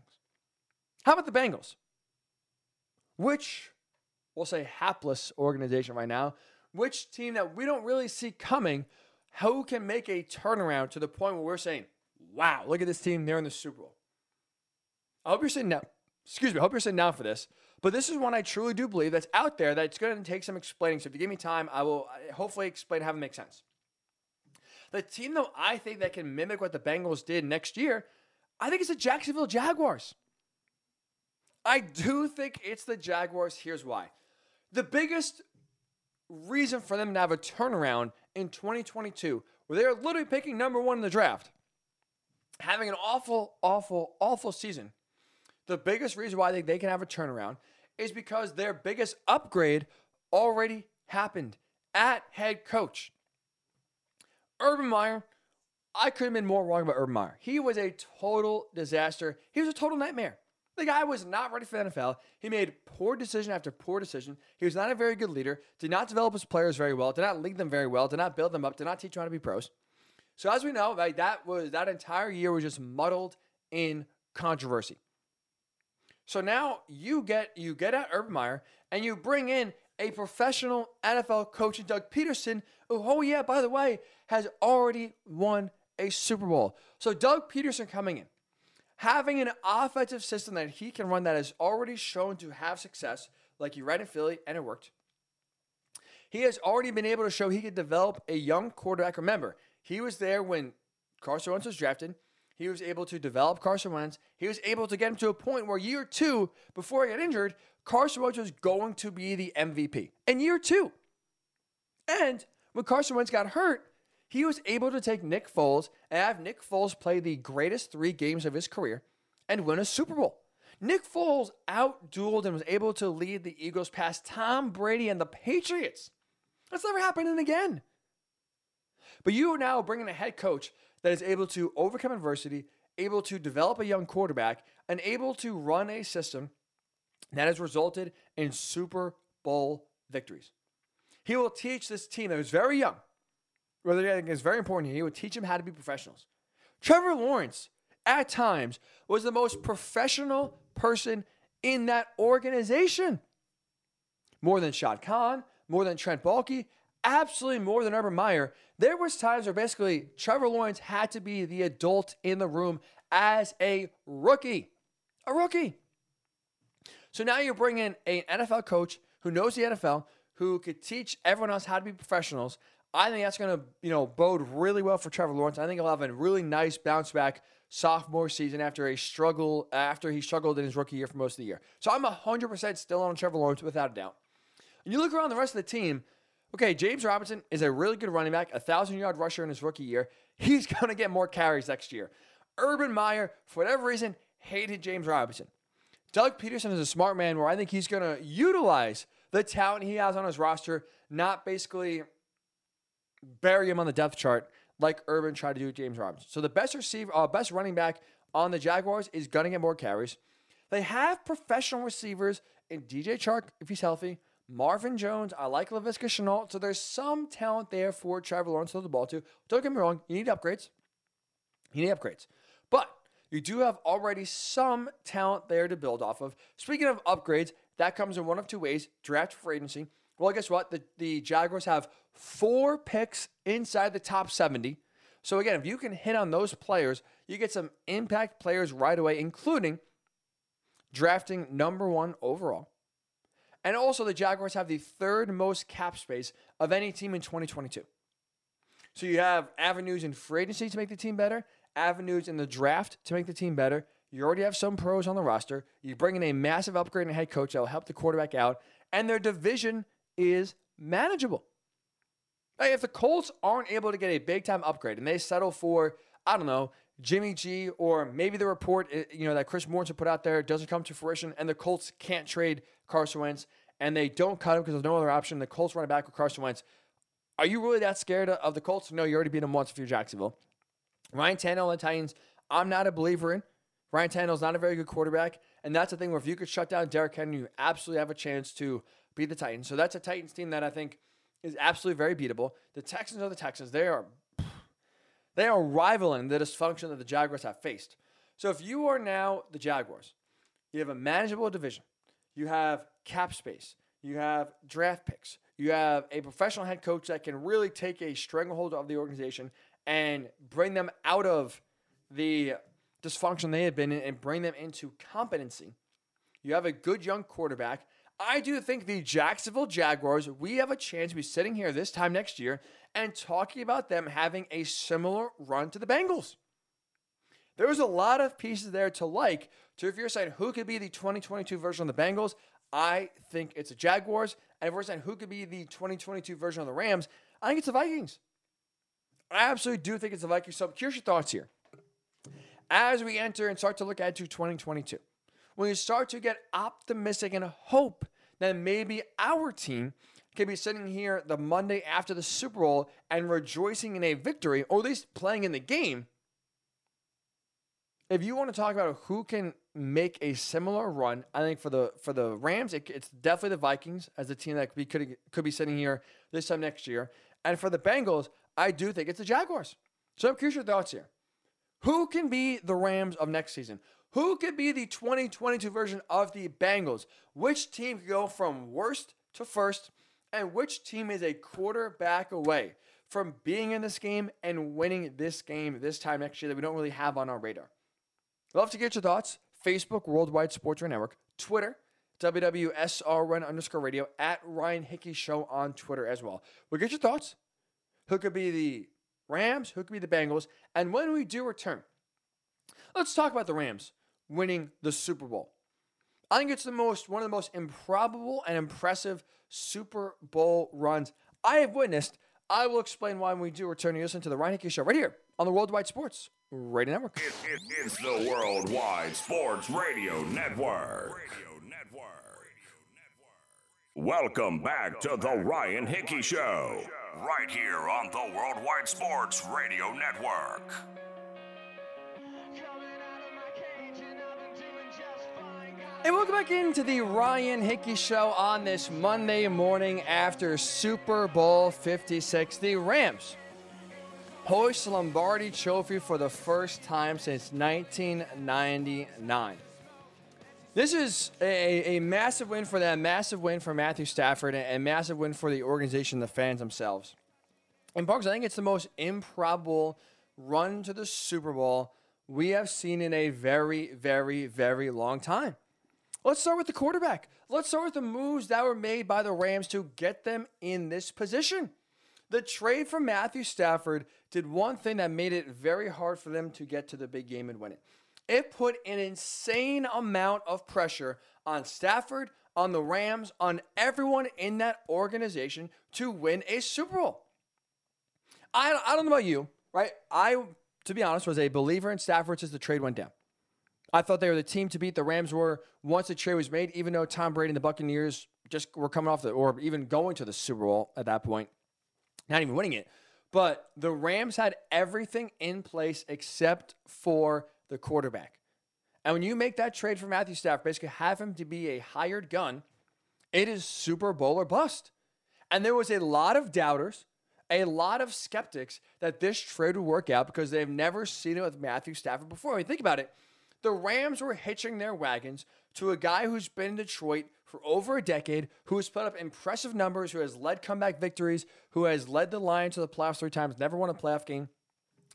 How about the Bengals? Which we'll say hapless organization right now, which team that we don't really see coming, who can make a turnaround to the point where we're saying, wow, look at this team, they're in the Super Bowl. I hope you're sitting down. Excuse me, I hope you're sitting down for this. But this is one I truly do believe that's out there that's going to take some explaining. So if you give me time, I will hopefully explain how it makes sense. The team, though, I think that can mimic what the Bengals did next year, I think it's the Jacksonville Jaguars. I do think it's the Jaguars. Here's why. The biggest reason for them to have a turnaround in 2022, where they're literally picking number one in the draft, having an awful, awful, awful season, the biggest reason why they, they can have a turnaround is because their biggest upgrade already happened at head coach. Urban Meyer, I couldn't have been more wrong about Urban Meyer. He was a total disaster. He was a total nightmare. The guy was not ready for the NFL. He made poor decision after poor decision. He was not a very good leader, did not develop his players very well, did not lead them very well, did not build them up, did not teach them how to be pros. So as we know, that was that entire year was just muddled in controversy. So now you get you get at Urban Meyer and you bring in a professional NFL coach Doug Pederson, who, oh yeah, by the way, has already won a Super Bowl. So Doug Pederson coming in, having an offensive system that he can run that has already shown to have success, like he ran in Philly and it worked. He has already been able to show he could develop a young quarterback. Remember, he was there when Carson Wentz was drafted. He was able to develop Carson Wentz. He was able to get him to a point where year two, before he got injured, Carson Wentz was going to be the MVP. In year two. And when Carson Wentz got hurt, he was able to take Nick Foles and have Nick Foles play the greatest three games of his career and win a Super Bowl. Nick Foles outdueled and was able to lead the Eagles past Tom Brady and the Patriots. That's never happening again. But you are now bringing a head coach that is able to overcome adversity, able to develop a young quarterback, and able to run a system that has resulted in Super Bowl victories. He will teach this team that is very young whether I think is very important here. He would teach them how to be professionals. Trevor Lawrence, at times, was the most professional person in that organization. More than Shad Khan, more than Trent Baalke, absolutely more than Urban Meyer. There was times where basically Trevor Lawrence had to be the adult in the room as a rookie. A rookie. So now you're bringing an NFL coach who knows the NFL, who could teach everyone else how to be professionals, I think that's going to, you know, bode really well for Trevor Lawrence. I think he'll have a really nice bounce back sophomore season after a struggle after he struggled in his rookie year for most of the year. So I'm 100% still on Trevor Lawrence without a doubt. And you look around the rest of the team, okay, James Robinson is a really good running back, a 1,000 yard rusher in his rookie year. He's going to get more carries next year. Urban Meyer, for whatever reason, hated James Robinson. Doug Pederson is a smart man where I think he's going to utilize the talent he has on his roster, not basically bury him on the depth chart like Urban tried to do with James Robinson. So the best receiver, uh, best running back on the Jaguars is going to get more carries. They have professional receivers in DJ Chark if he's healthy. Marvin Jones, I like Laviska Shenault. So there's some talent there for Trevor Lawrence to throw the ball to. Don't get me wrong, you need upgrades. You need upgrades. But you do have already some talent there to build off of. Speaking of upgrades, that comes in one of two ways draft for agency. Well, guess what? The, the Jaguars have four picks inside the top 70. So, again, if you can hit on those players, you get some impact players right away, including drafting number one overall. And also, the Jaguars have the third most cap space of any team in 2022. So, you have avenues in free agency to make the team better, avenues in the draft to make the team better. You already have some pros on the roster. You bring in a massive upgrade in head coach that will help the quarterback out, and their division is manageable. If the Colts aren't able to get a big time upgrade and they settle for, I don't know, Jimmy G, or maybe the report eh, you know that Chris Mortensen put out there doesn't come to fruition, and the Colts can't trade Carson Wentz, and they don't cut him because there's no other option. The Colts run it back with Carson Wentz. Are you really that scared of the Colts? No, you already beat them once if you're Jacksonville. Ryan Tannehill and the Titans, I'm not a believer in. Ryan Tannehill's not a very good quarterback, and that's the thing where if you could shut down Derrick Henry, you absolutely have a chance to beat the Titans. So that's a Titans team that I think is absolutely very beatable. The Texans are the Texans. They are they are rivaling the dysfunction that the Jaguars have faced. So if you are now the Jaguars, you have a manageable division, you have cap space, you have draft picks, you have a professional head coach that can really take a stranglehold of the organization and bring them out of the dysfunction they had been in and bring them into competency. You have a good young quarterback. I do think the Jacksonville Jaguars, we have a chance to be sitting here this time next year and talking about them having a similar run to the Bengals. There's a lot of pieces there to like. So if you're saying who could be the 2022 version of the Bengals, I think it's the Jaguars. And if we're saying who could be the 2022 version of the Rams, I think it's the Vikings. I absolutely do think it's the Vikings. So here's your thoughts here. As we enter and start to look ahead to 2022, when you start to get optimistic and hope that maybe our team can be sitting here the Monday after the Super Bowl and rejoicing in a victory, or at least playing in the game. If you want to talk about who can make a similar run, I think for the for the Rams, it, it's definitely the Vikings as the team that could be, could, could be sitting here this time next year. And for the Bengals, I do think it's the Jaguars. So I'm curious your thoughts here. Who can be the Rams of next season? Who could be the 2022 version of the Bengals? Which team could go from worst to first? And which team is a quarterback away from being in this game and winning this game this time next year that we don't really have on our radar? Love to get your thoughts. Facebook, Worldwide Sports Radio Network, Twitter, WWSRN underscore radio, at Ryan Hickey Show on Twitter as well. We'll get your thoughts. Who could be the Rams? Who could be the Bengals? And when we do return, let's talk about the Rams winning the Super Bowl. I think it's the most one of the most improbable and impressive Super Bowl runs I have witnessed. I will explain why when we do return to listen to the Ryan Hickey Show right here on the Worldwide Sports Radio Network. It, it, it's the Worldwide Sports Radio Network. Welcome back to the Ryan Hickey Show, right here on the Worldwide Sports Radio Network. And welcome back into the Ryan Hickey Show on this Monday morning after Super Bowl 56. The Rams hoist Lombardi Trophy for the first time since 1999. This is a, a massive win for them, massive win for Matthew Stafford, and a massive win for the organization, the fans themselves. And Parks, I think it's the most improbable run to the Super Bowl we have seen in a very, very, very long time. Let's start with the quarterback. Let's start with the moves that were made by the Rams to get them in this position. The trade for Matthew Stafford did one thing that made it very hard for them to get to the big game and win it. It put an insane amount of pressure on Stafford, on the Rams, on everyone in that organization to win a Super Bowl. I, I don't know about you, right? I, to be honest, was a believer in Stafford since the trade went down. I thought they were the team to beat. The Rams were once the trade was made, even though Tom Brady and the Buccaneers just were coming off the, or even going to the Super Bowl at that point, not even winning it. But the Rams had everything in place except for the quarterback. And when you make that trade for Matthew Stafford, basically have him to be a hired gun, it is Super Bowl or bust. And there was a lot of doubters, a lot of skeptics that this trade would work out because they've never seen it with Matthew Stafford before. I mean, think about it. The Rams were hitching their wagons to a guy who's been in Detroit for over a decade, who has put up impressive numbers, who has led comeback victories, who has led the Lions to the playoffs three times, never won a playoff game,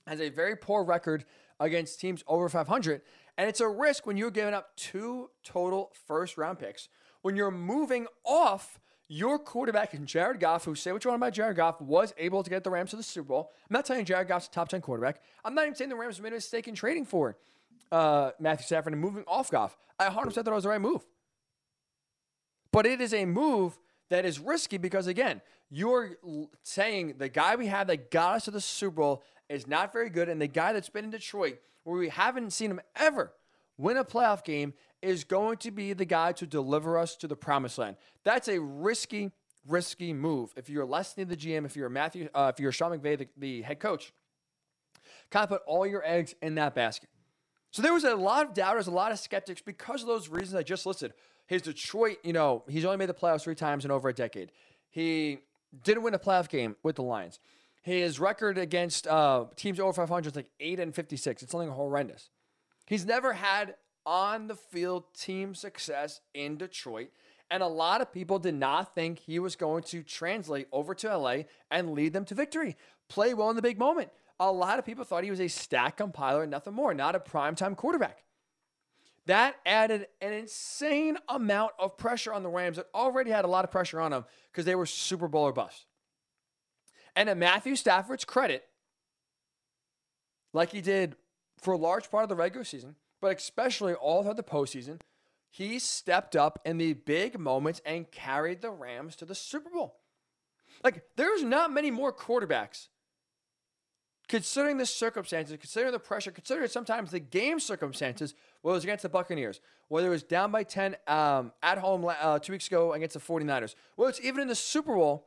has a very poor record against teams over 500. And it's a risk when you're giving up two total first round picks, when you're moving off your quarterback and Jared Goff, who say what you want about Jared Goff, was able to get the Rams to the Super Bowl. I'm not saying Jared Goff's a top 10 quarterback. I'm not even saying the Rams made a mistake in trading for uh, Matthew Stafford and moving off Goff. I 100% thought it was the right move. But it is a move that is risky because, again, you're saying the guy we have that got us to the Super Bowl is not very good, and the guy that's been in Detroit, where we haven't seen him ever win a playoff game, is going to be the guy to deliver us to the promised land. That's a risky, risky move. If you're Les Snead the GM, if you're Matthew, uh, if you're Sean McVay, the, the head coach, kind of put all your eggs in that basket. So there was a lot of doubters, a lot of skeptics because of those reasons I just listed. His Detroit, you know, he's only made the playoffs three times in over a decade. He didn't win a playoff game with the Lions. His record against uh, teams over 500 is like 8 and 56. It's something horrendous. He's never had on the field team success in Detroit. And a lot of people did not think he was going to translate over to LA and lead them to victory. Play well in the big moment. A lot of people thought he was a stack compiler and nothing more, not a primetime quarterback. That added an insane amount of pressure on the Rams that already had a lot of pressure on them because they were Super Bowl or bust. And at Matthew Stafford's credit, like he did for a large part of the regular season, but especially all throughout the postseason, he stepped up in the big moments and carried the Rams to the Super Bowl. Like, there's not many more quarterbacks considering the circumstances, considering the pressure, considering sometimes the game circumstances, whether it was against the Buccaneers, whether it was down by 10 um, at home uh, two weeks ago against the 49ers, whether it's even in the Super Bowl,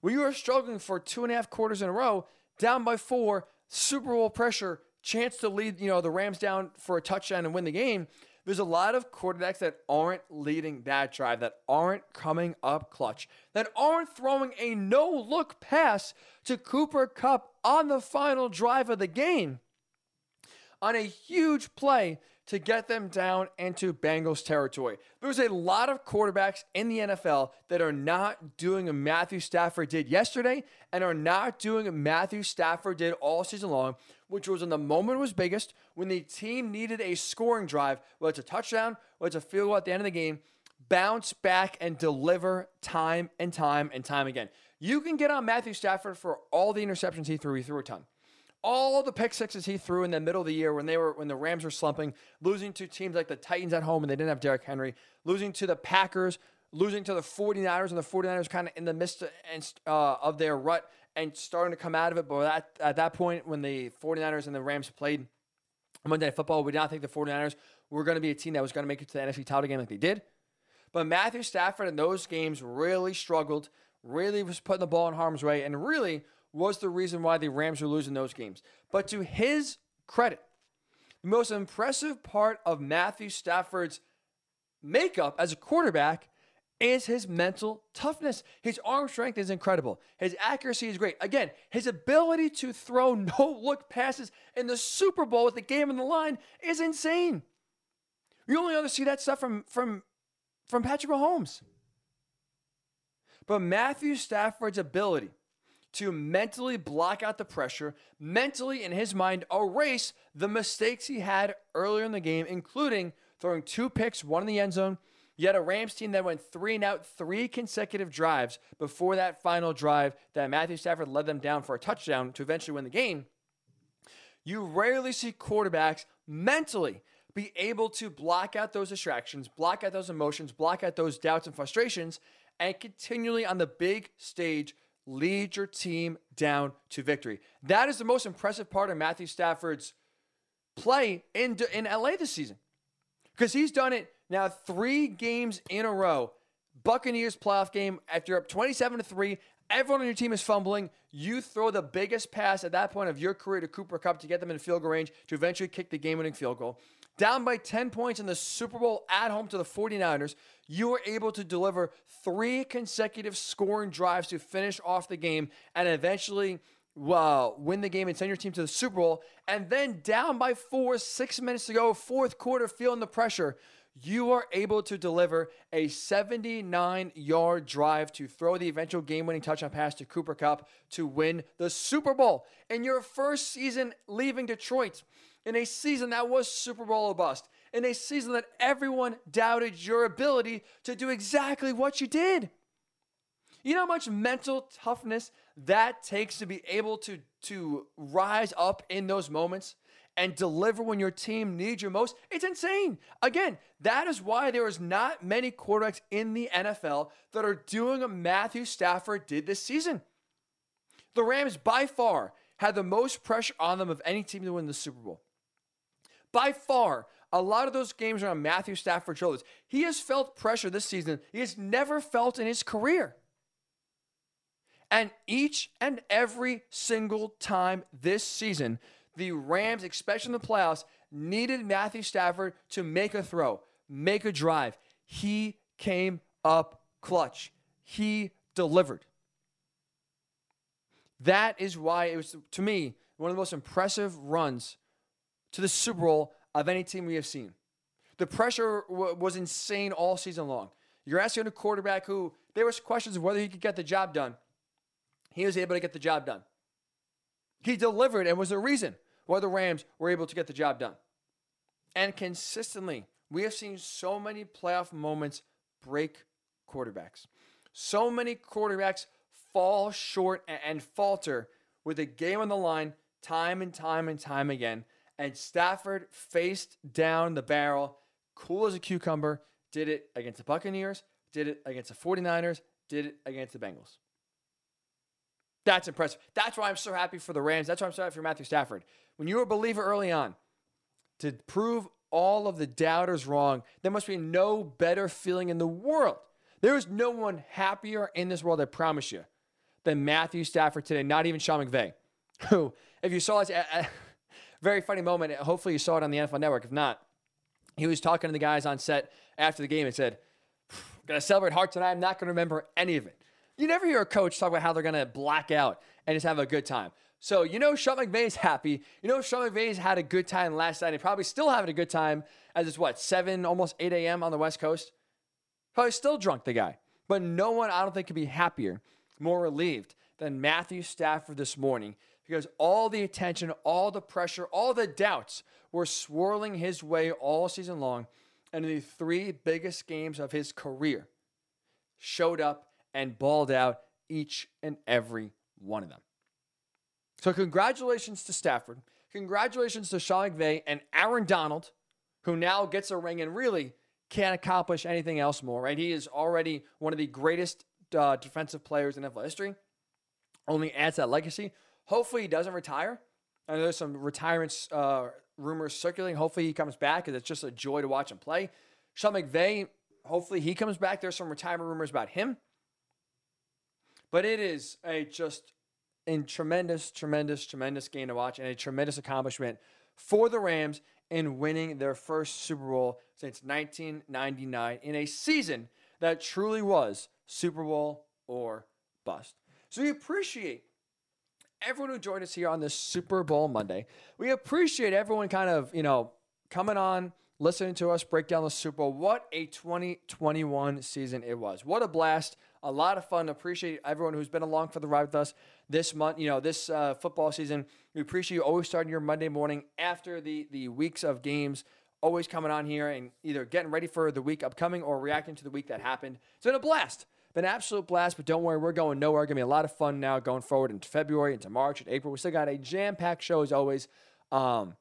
where you are struggling for two and a half quarters in a row, down by four, Super Bowl pressure, chance to lead, you know, the Rams down for a touchdown and win the game. There's a lot of quarterbacks that aren't leading that drive, that aren't coming up clutch, that aren't throwing a no look pass to Cooper Kupp on the final drive of the game on a huge play to get them down into Bengals territory. There's a lot of quarterbacks in the NFL that are not doing what Matthew Stafford did yesterday and are not doing what Matthew Stafford did all season long, which was when the moment was biggest, when the team needed a scoring drive, whether it's a touchdown, whether it's a field goal at the end of the game, bounce back and deliver time and time and time again. You can get on Matthew Stafford for all the interceptions he threw. He threw a ton all the pick sixes he threw in the middle of the year when they were when the Rams were slumping, losing to teams like the Titans at home and they didn't have Derrick Henry, losing to the Packers, losing to the 49ers and the 49ers kind of in the midst of, uh, of their rut and starting to come out of it. But at, at that point, when the 49ers and the Rams played Monday Night Football, we did not think the 49ers were going to be a team that was going to make it to the NFC title game like they did. But Matthew Stafford in those games really struggled, really was putting the ball in harm's way, and really – was the reason why the Rams were losing those games. But to his credit, the most impressive part of Matthew Stafford's makeup as a quarterback is his mental toughness. His arm strength is incredible. His accuracy is great. Again, his ability to throw no look passes in the Super Bowl with the game on the line is insane. You only ever see that stuff from from from Patrick Mahomes. But Matthew Stafford's ability to mentally block out the pressure, mentally, in his mind, erase the mistakes he had earlier in the game, including throwing two picks, one in the end zone. Yet a Rams team that went three and out three consecutive drives before that final drive that Matthew Stafford led them down for a touchdown to eventually win the game. You rarely see quarterbacks mentally be able to block out those distractions, block out those emotions, block out those doubts and frustrations, and continually on the big stage lead your team down to victory. That is the most impressive part of Matthew Stafford's play in, in LA this season. Because he's done it now three games in a row. Buccaneers playoff game after up 27 to 3 Everyone on your team is fumbling. You throw the biggest pass at that point of your career to Cooper Kupp to get them in field goal range to eventually kick the game winning field goal. Down by 10 points in the Super Bowl at home to the 49ers, you were able to deliver three consecutive scoring drives to finish off the game and eventually well, win the game and send your team to the Super Bowl. And then down by four, six minutes to go, fourth quarter, feeling the pressure you are able to deliver a 79 yard drive to throw the eventual game winning touchdown pass to Cooper Kupp to win the Super Bowl in your first season leaving Detroit, in a season that was Super Bowl bust, in a season that everyone doubted your ability to do exactly what you did. You know how much mental toughness that takes to be able to, to rise up in those moments? And deliver when your team needs you most, it's insane. Again, that is why there is not many quarterbacks in the NFL that are doing what Matthew Stafford did this season. The Rams, by far, had the most pressure on them of any team to win the Super Bowl. By far, a lot of those games are on Matthew Stafford's shoulders. He has felt pressure this season he has never felt in his career. And each and every single time this season, the Rams, especially in the playoffs, needed Matthew Stafford to make a throw, make a drive. He came up clutch. He delivered. That is why it was, to me, one of the most impressive runs to the Super Bowl of any team we have seen. The pressure w- was insane all season long. You're asking a quarterback who there was questions of whether he could get the job done. He was able to get the job done. He delivered and was the reason why the Rams were able to get the job done. And consistently, we have seen so many playoff moments break quarterbacks. So many quarterbacks fall short and falter with a game on the line time and time and time again. And Stafford faced down the barrel, cool as a cucumber, did it against the Buccaneers, did it against the 49ers, did it against the Bengals. That's impressive. That's why I'm so happy for the Rams. That's why I'm so happy for Matthew Stafford. When you're a believer early on, to prove all of the doubters wrong, there must be no better feeling in the world. There is no one happier in this world, I promise you, than Matthew Stafford today, not even Sean McVay, who, if you saw it, a, a very funny moment, hopefully you saw it on the NFL Network. If not, he was talking to the guys on set after the game and said, Gonna celebrate hard tonight. I'm not gonna remember any of it. You never hear a coach talk about how they're going to black out and just have a good time. So you know Sean McVay's happy. You know Sean McVay's had a good time last night and probably still having a good time as it's what, 7, almost 8 a.m. on the West Coast? Probably still drunk, the guy. But no one, I don't think, could be happier, more relieved than Matthew Stafford this morning because all the attention, all the pressure, all the doubts were swirling his way all season long. And the three biggest games of his career showed up and balled out each and every one of them. So, congratulations to Stafford. Congratulations to Sean McVay and Aaron Donald, who now gets a ring and really can't accomplish anything else more, right? He is already one of the greatest uh, defensive players in NFL history. Only adds that legacy. Hopefully, he doesn't retire. I know there's some retirement uh, rumors circulating. Hopefully, he comes back because it's just a joy to watch him play. Sean McVay, hopefully, he comes back. There's some retirement rumors about him. But it is a just a tremendous, tremendous, tremendous game to watch and a tremendous accomplishment for the Rams in winning their first Super Bowl since 1999 in a season that truly was Super Bowl or bust. So we appreciate everyone who joined us here on this Super Bowl Monday. We appreciate everyone kind of, you know, coming on, listening to us break down the Super Bowl. What a 2021 season it was. What a blast a lot of fun. Appreciate everyone who's been along for the ride with us this month. You know, this uh, football season. We appreciate you always starting your Monday morning after the the weeks of games. Always coming on here and either getting ready for the week upcoming or reacting to the week that happened. It's been a blast. Been an absolute blast, but don't worry, we're going nowhere. Gonna be a lot of fun now going forward into February, into March, and April. We still got a jam-packed show as always. Um,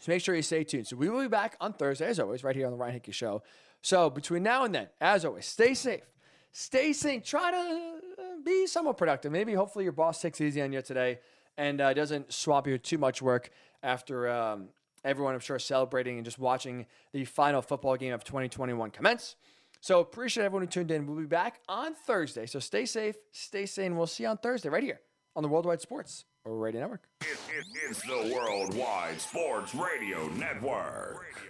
so make sure you stay tuned. So we will be back on Thursday, as always, right here on the Ryan Hickey Show. So between now and then, as always, stay safe stay sane. Try to uh, be somewhat productive. Maybe, hopefully, your boss takes easy on you today and uh, doesn't swap you too much work after um, everyone, I'm sure, celebrating and just watching the final football game of 2021 commence. So appreciate everyone who tuned in. We'll be back on Thursday. So stay safe, stay sane. We'll see you on Thursday right here on the Worldwide Sports Radio Network. It, it, it's the Worldwide Sports Radio Network. Radio